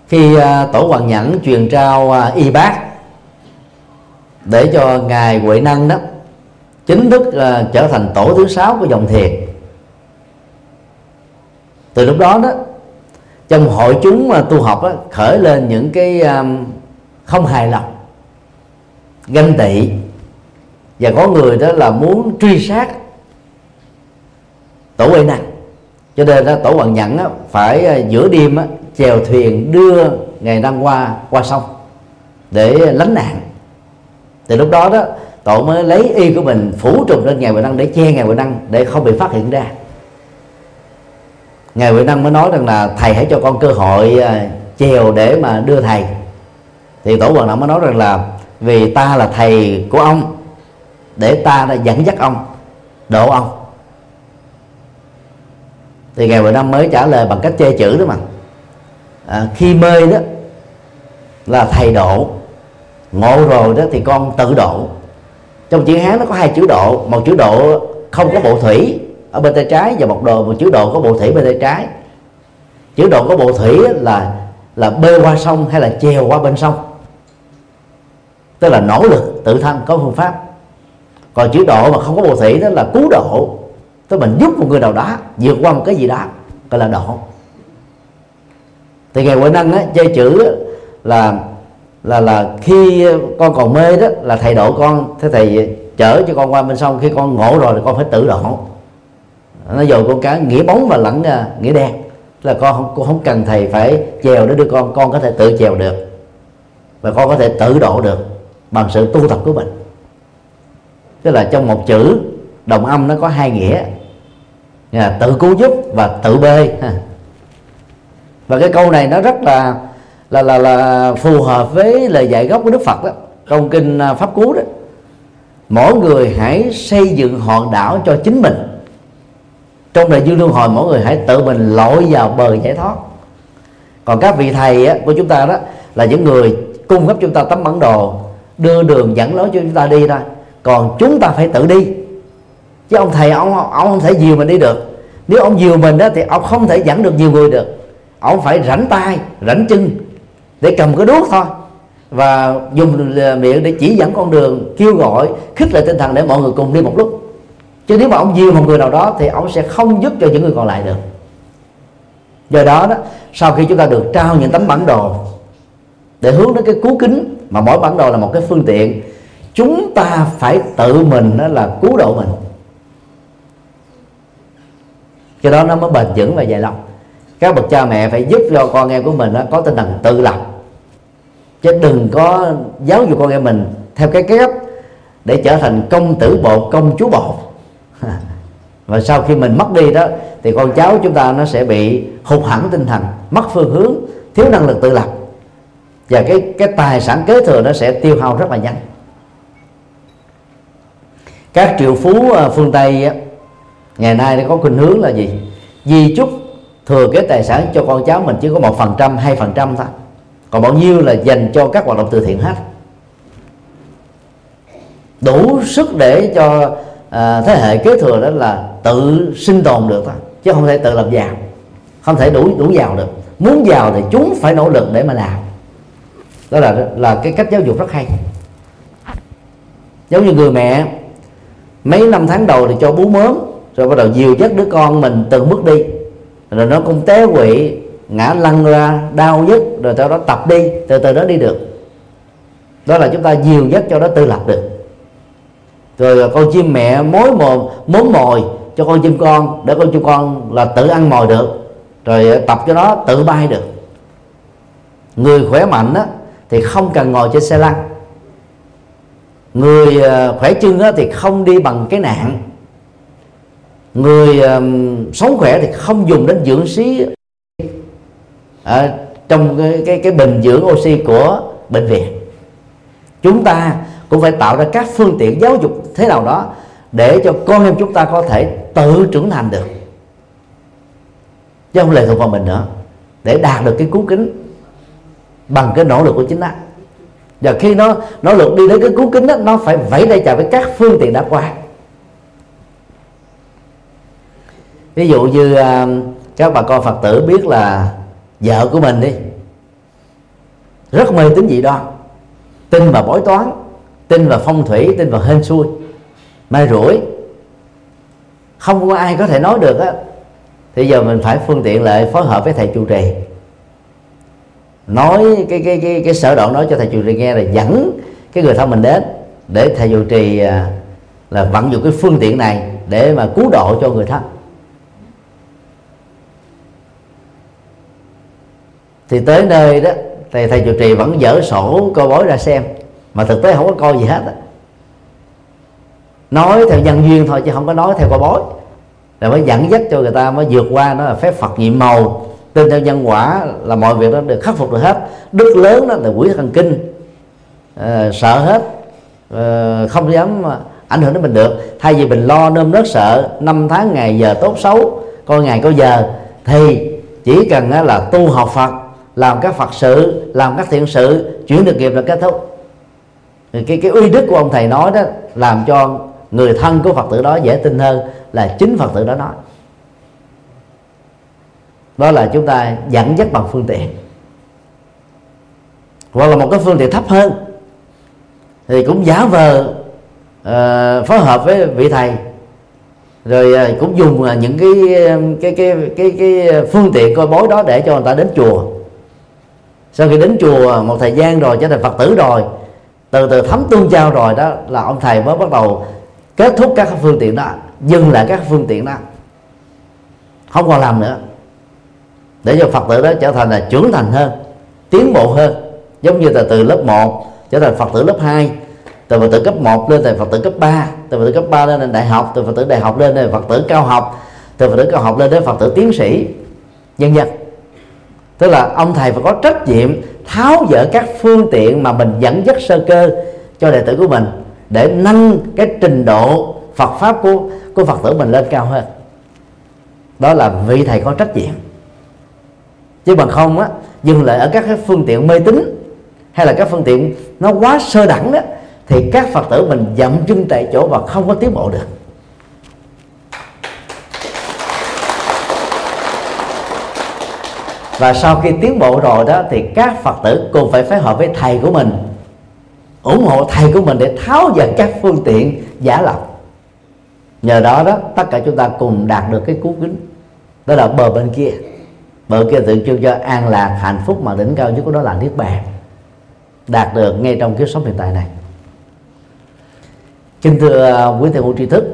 Khi à, tổ Hoàng Nhẫn truyền trao à, y bác để cho ngài Huệ Năng đó chính thức trở thành tổ thứ sáu của dòng thiền. Từ lúc đó đó trong hội chúng mà tu học đó, khởi lên những cái không hài lòng ganh tị và có người đó là muốn truy sát tổ huệ năng. Cho nên đó, tổ hoàng nhẫn đó, phải à, giữa đêm đó, chèo thuyền đưa ngày năng qua qua sông để lánh nạn. Thì lúc đó đó tổ mới lấy y của mình phủ trùm lên ngài huệ năng để che ngài huệ năng để không bị phát hiện ra. Ngài huệ năng mới nói rằng là thầy hãy cho con cơ hội à, chèo để mà đưa thầy. Thì tổ hoàng năng mới nói rằng là vì ta là thầy của ông để ta đã dẫn dắt ông độ ông. Thì ngày huệ năm mới trả lời bằng cách chê chữ đó mà. À, khi mê đó là thầy độ. Ngộ rồi đó thì con tự độ. Trong chữ hán nó có hai chữ độ. Một chữ độ không có bộ thủy ở bên tay trái và một đồ một chữ độ có bộ thủy bên tay trái. Chữ độ có bộ thủy là là bơi qua sông hay là chèo qua bên sông. Tức là nỗ lực tự thân có phương pháp còn chữ độ mà không có bộ thị đó là cứu độ. Tức mình giúp một người nào đó vượt qua một cái gì đó gọi là độ. Thì ngày huệ năng á chơi chữ là là là khi con còn mê đó là thầy độ con thế thầy chở cho con qua bên sông khi con ngộ rồi thì con phải tự độ. Nó dồn con cá nghĩa bóng và lẫn à, nghĩa đen. Là con không, con không cần thầy phải chèo để đưa con con có thể tự chèo được. Và con có thể tự độ được bằng sự tu tập của mình tức là trong một chữ đồng âm nó có hai nghĩa. Là tự cứu giúp và tự bê. [LAUGHS] Và cái câu này nó rất là là là là phù hợp với lời dạy gốc của Đức Phật đó. Trong kinh à, pháp cú đó mỗi người hãy xây dựng hòn đảo cho chính mình. Trong đời dương luân hồi mỗi người hãy tự mình lội vào bờ giải thoát. Còn các vị thầy á, của chúng ta đó là những người cung cấp chúng ta tấm bản đồ đưa đường dẫn lối cho chúng ta đi thôi còn chúng ta phải tự đi. Chứ ông thầy, ông ông không thể dìu mình đi được. Nếu ông dìu mình đó thì ông không thể dẫn được nhiều người được. Ông phải rảnh tay, rảnh chân để cầm cái đuốc thôi. Và dùng à, miệng để chỉ dẫn con đường, kêu gọi, khích lệ tinh thần để mọi người cùng đi một lúc. Chứ nếu mà ông dìu một người nào đó thì ông sẽ không giúp cho những người còn lại được. Do đó đó, sau khi chúng ta được trao những tấm bản đồ, để hướng đến cái cú kính, mà mỗi bản đồ là một cái phương tiện chúng ta phải tự mình đó là cứu độ mình. Cái đó nó mới bền vững và dài lâu. Các bậc cha mẹ phải giúp cho con em của mình đó, có tinh thần tự lập. Chứ đừng có giáo dục con em mình theo cái kép để trở thành công tử bộ công chúa bộ. [LAUGHS] Và sau khi mình mất đi đó thì con cháu chúng ta nó sẽ bị hụt hẳn tinh thần mất phương hướng thiếu năng lực tự lập. Và cái cái tài sản kế thừa nó sẽ tiêu hao rất là nhanh các triệu phú ờ, phương tây ngày nay có khuynh hướng là gì? Di chúc thừa kế tài sản cho con cháu mình chỉ có một phần trăm hai phần trăm thôi. Còn bao nhiêu là dành cho các hoạt động từ thiện hết. Đủ sức để cho à, thế hệ kế thừa đó là tự sinh tồn được thôi chứ không thể tự làm giàu. Không thể đủ đủ giàu được. Muốn giàu thì chúng phải nỗ lực để mà làm. Đó là là cái cách giáo dục rất hay. Giống như người mẹ mấy năm tháng đầu thì cho bú mớm rồi bắt đầu dìu dắt đứa con mình từng bước đi. Rồi nó cũng té quỵ ngã lăn ra đau nhất rồi sau đó tập đi từ từ đó đi được. Đó là chúng ta dìu dắt cho nó tự lập được. Rồi con chim mẹ mối mồm mốn mồi cho con chim con để con chim con là tự ăn mồi được. Rồi tập cho nó tự bay được. Người khỏe mạnh á, thì không cần ngồi trên xe lăn người ờ, khỏe chân thì không đi bằng cái nạn. Người sống khỏe thì không dùng đến dưỡng khí ở trong cái, cái cái bình dưỡng oxy của bệnh viện. Chúng ta cũng phải tạo ra các phương tiện giáo dục thế nào đó để cho con em chúng ta có thể tự trưởng thành được. Chứ không lệ thuộc vào mình nữa. Để đạt được cái cú kính bằng cái nỗ lực của chính nó và khi nó nó lượt đi đến cái cứu kính đó, nó phải vẫy tay chào với các phương tiện đã qua. Ví dụ như à, các bà con phật tử biết là vợ của mình đi, rất mê tín dị đoan, tin vào bói toán, tin vào phong thủy, tin vào hên xui may rủi. Không có ai có thể nói được á. Thì giờ mình phải phương tiện lại phối hợp với thầy trụ trì nói cái cái cái cái sở đoạn nói cho thầy trụ trì nghe là dẫn cái người thân mình đến để thầy trụ trì à, là vận dụng cái phương tiện này để mà cứu độ cho người thân. Thì tới nơi đó thì thầy trụ trì vẫn dở sổ coi bói ra xem, mà thực tế không có coi gì hết đó. nói theo nhân duyên thôi chứ không có nói theo coi bói. Là mới dẫn dắt cho người ta mới vượt qua, nó là phép phật nhiệm màu tin theo nhân quả là mọi việc đó được khắc phục được hết. Đức lớn đó là quỷ thần kinh. À, sợ hết. À, không dám ảnh hưởng đến mình được. Thay vì mình lo nơm nớt sợ năm tháng ngày giờ tốt xấu coi ngày coi giờ thì chỉ cần là tu học phật làm các phật sự làm các thiện sự chuyển được nghiệp là kết thúc. Thì cái cái uy đức của ông thầy nói đó làm cho người thân của phật tử đó dễ tin hơn là chính phật tử đó nói đó là chúng ta dẫn dắt bằng phương tiện. Hoặc là một cái phương tiện thấp hơn. Thì cũng giả vờ uh, phối hợp với vị thầy. Rồi uh, cũng dùng uh, những cái cái cái cái cái phương tiện coi bói đó để cho người ta đến chùa. Sau khi đến chùa một thời gian rồi trở thành phật tử rồi từ từ thấm tương giao rồi đó là ông thầy mới bắt đầu kết thúc các phương tiện đó dừng lại các phương tiện đó. Không còn làm nữa để cho phật tử đó trở thành là trưởng thành hơn tiến bộ hơn giống như là từ lớp 1 trở thành phật tử lớp 2 từ phật tử cấp 1 lên thành phật tử cấp 3 từ phật tử cấp 3 lên thành đại học từ phật tử đại học lên thành phật tử cao học từ phật tử cao học lên đến phật tử tiến sĩ nhân dân tức là ông thầy phải có trách nhiệm tháo dỡ các phương tiện mà mình dẫn dắt sơ cơ cho đệ tử của mình để nâng cái trình độ Phật pháp của của Phật tử mình lên cao hơn đó là vị thầy có trách nhiệm chứ bằng không á, dừng lại ở các cái phương tiện mê tín, hay là các phương tiện nó quá sơ đẳng đó, thì các phật tử mình dậm chân tại chỗ và không có tiến bộ được. Và sau khi tiến bộ rồi đó, thì các phật tử cùng phải phối hợp với thầy của mình, ủng hộ thầy của mình để tháo dỡ các phương tiện giả lập. Nhờ đó đó, tất cả chúng ta cùng đạt được cái cú kính, đó là bờ bên kia bờ kia tượng trưng cho an lạc, hạnh phúc mà đỉnh cao nhất của đó là niết bàn. Đạt được ngay trong kiếp sống hiện tại này. Kính thưa à, quý thầy cô tri thức,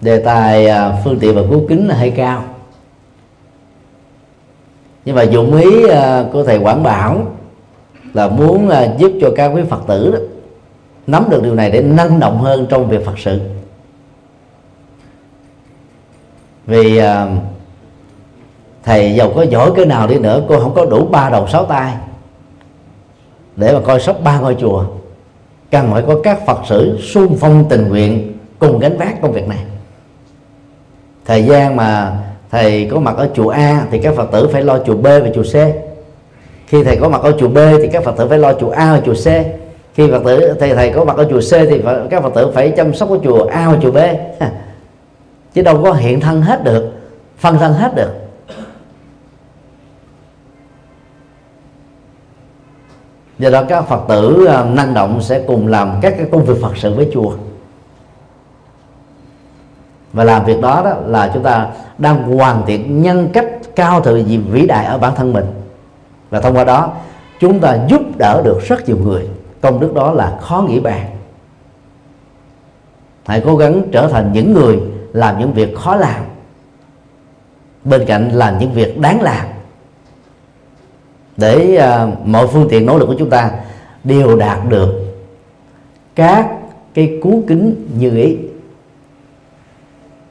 đề tài à, phương tiện và cứu kính là hơi cao. Nhưng mà dụng ý à, của thầy quảng bảo là muốn giúp cho các quý phật tử đó nắm được điều này để năng động hơn trong việc phật sự. Vì thầy giàu có giỏi cái nào đi nữa, cô không có đủ ba đầu sáu tay. Để mà coi sóc ba ngôi chùa, cần phải có các phật tử xung phong tình nguyện cùng gánh vác công việc này. Thời gian mà thầy có mặt ở chùa A thì các phật tử phải lo chùa B và chùa C. Khi thầy có mặt ở chùa B thì các phật tử phải lo chùa A và chùa C. Khi phật tử, thầy thầy có mặt ở chùa C thì các phật tử phải chăm sóc ở chùa A và chùa B. [LAUGHS] Chứ đâu có hiện thân hết được, phân thân hết được. Do đó các phật tử à, năng động sẽ cùng làm các cái công việc phật sự với chùa và làm việc đó, đó là chúng ta đang hoàn thiện nhân cách cao thượng gì vĩ đại ở bản thân mình. Và thông qua đó chúng ta giúp đỡ được rất nhiều người. Công đức đó là khó nghĩ bàn. Hãy cố gắng trở thành những người làm những việc khó làm. Bên cạnh làm những việc đáng làm để uh, mọi phương tiện nỗ lực của chúng ta đều đạt được các cái cú kính như ý.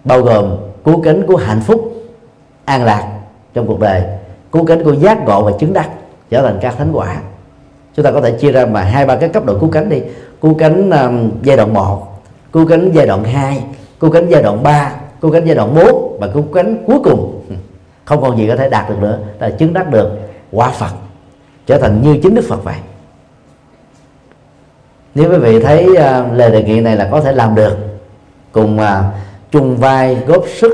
Bao gồm cú kính của hạnh phúc an lạc trong cuộc đời cú kính của giác ngộ và chứng đắc trở thành các thánh quả. Chúng ta có thể chia ra mà hai ba cái cấp độ cú cánh đi. Cú cánh um, giai đoạn 1 cú cánh giai đoạn 2 cú cánh giai đoạn 3 cú cánh giai đoạn 4 và cú cánh cuối cùng. Không còn gì có thể đạt được nữa là chứng đắc được quả Phật trở thành như chính Đức Phật vậy. Nếu quý vị thấy uh, lời đề nghị này là có thể làm được cùng uh, chung vai góp sức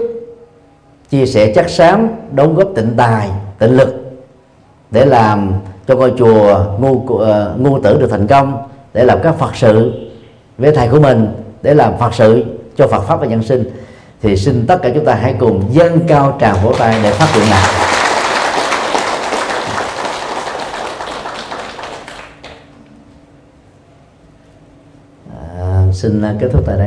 chia sẻ chắc xám đóng góp tịnh tài tịnh lực để làm cho ngôi chùa ngu uh, ngu tử được thành công để làm các phật sự với thầy của mình để làm phật sự cho Phật pháp và nhân sinh. Thì xin tất cả chúng ta hãy cùng dâng cao tràng vỗ tay để phát triển này à, xin kết thúc tại đây.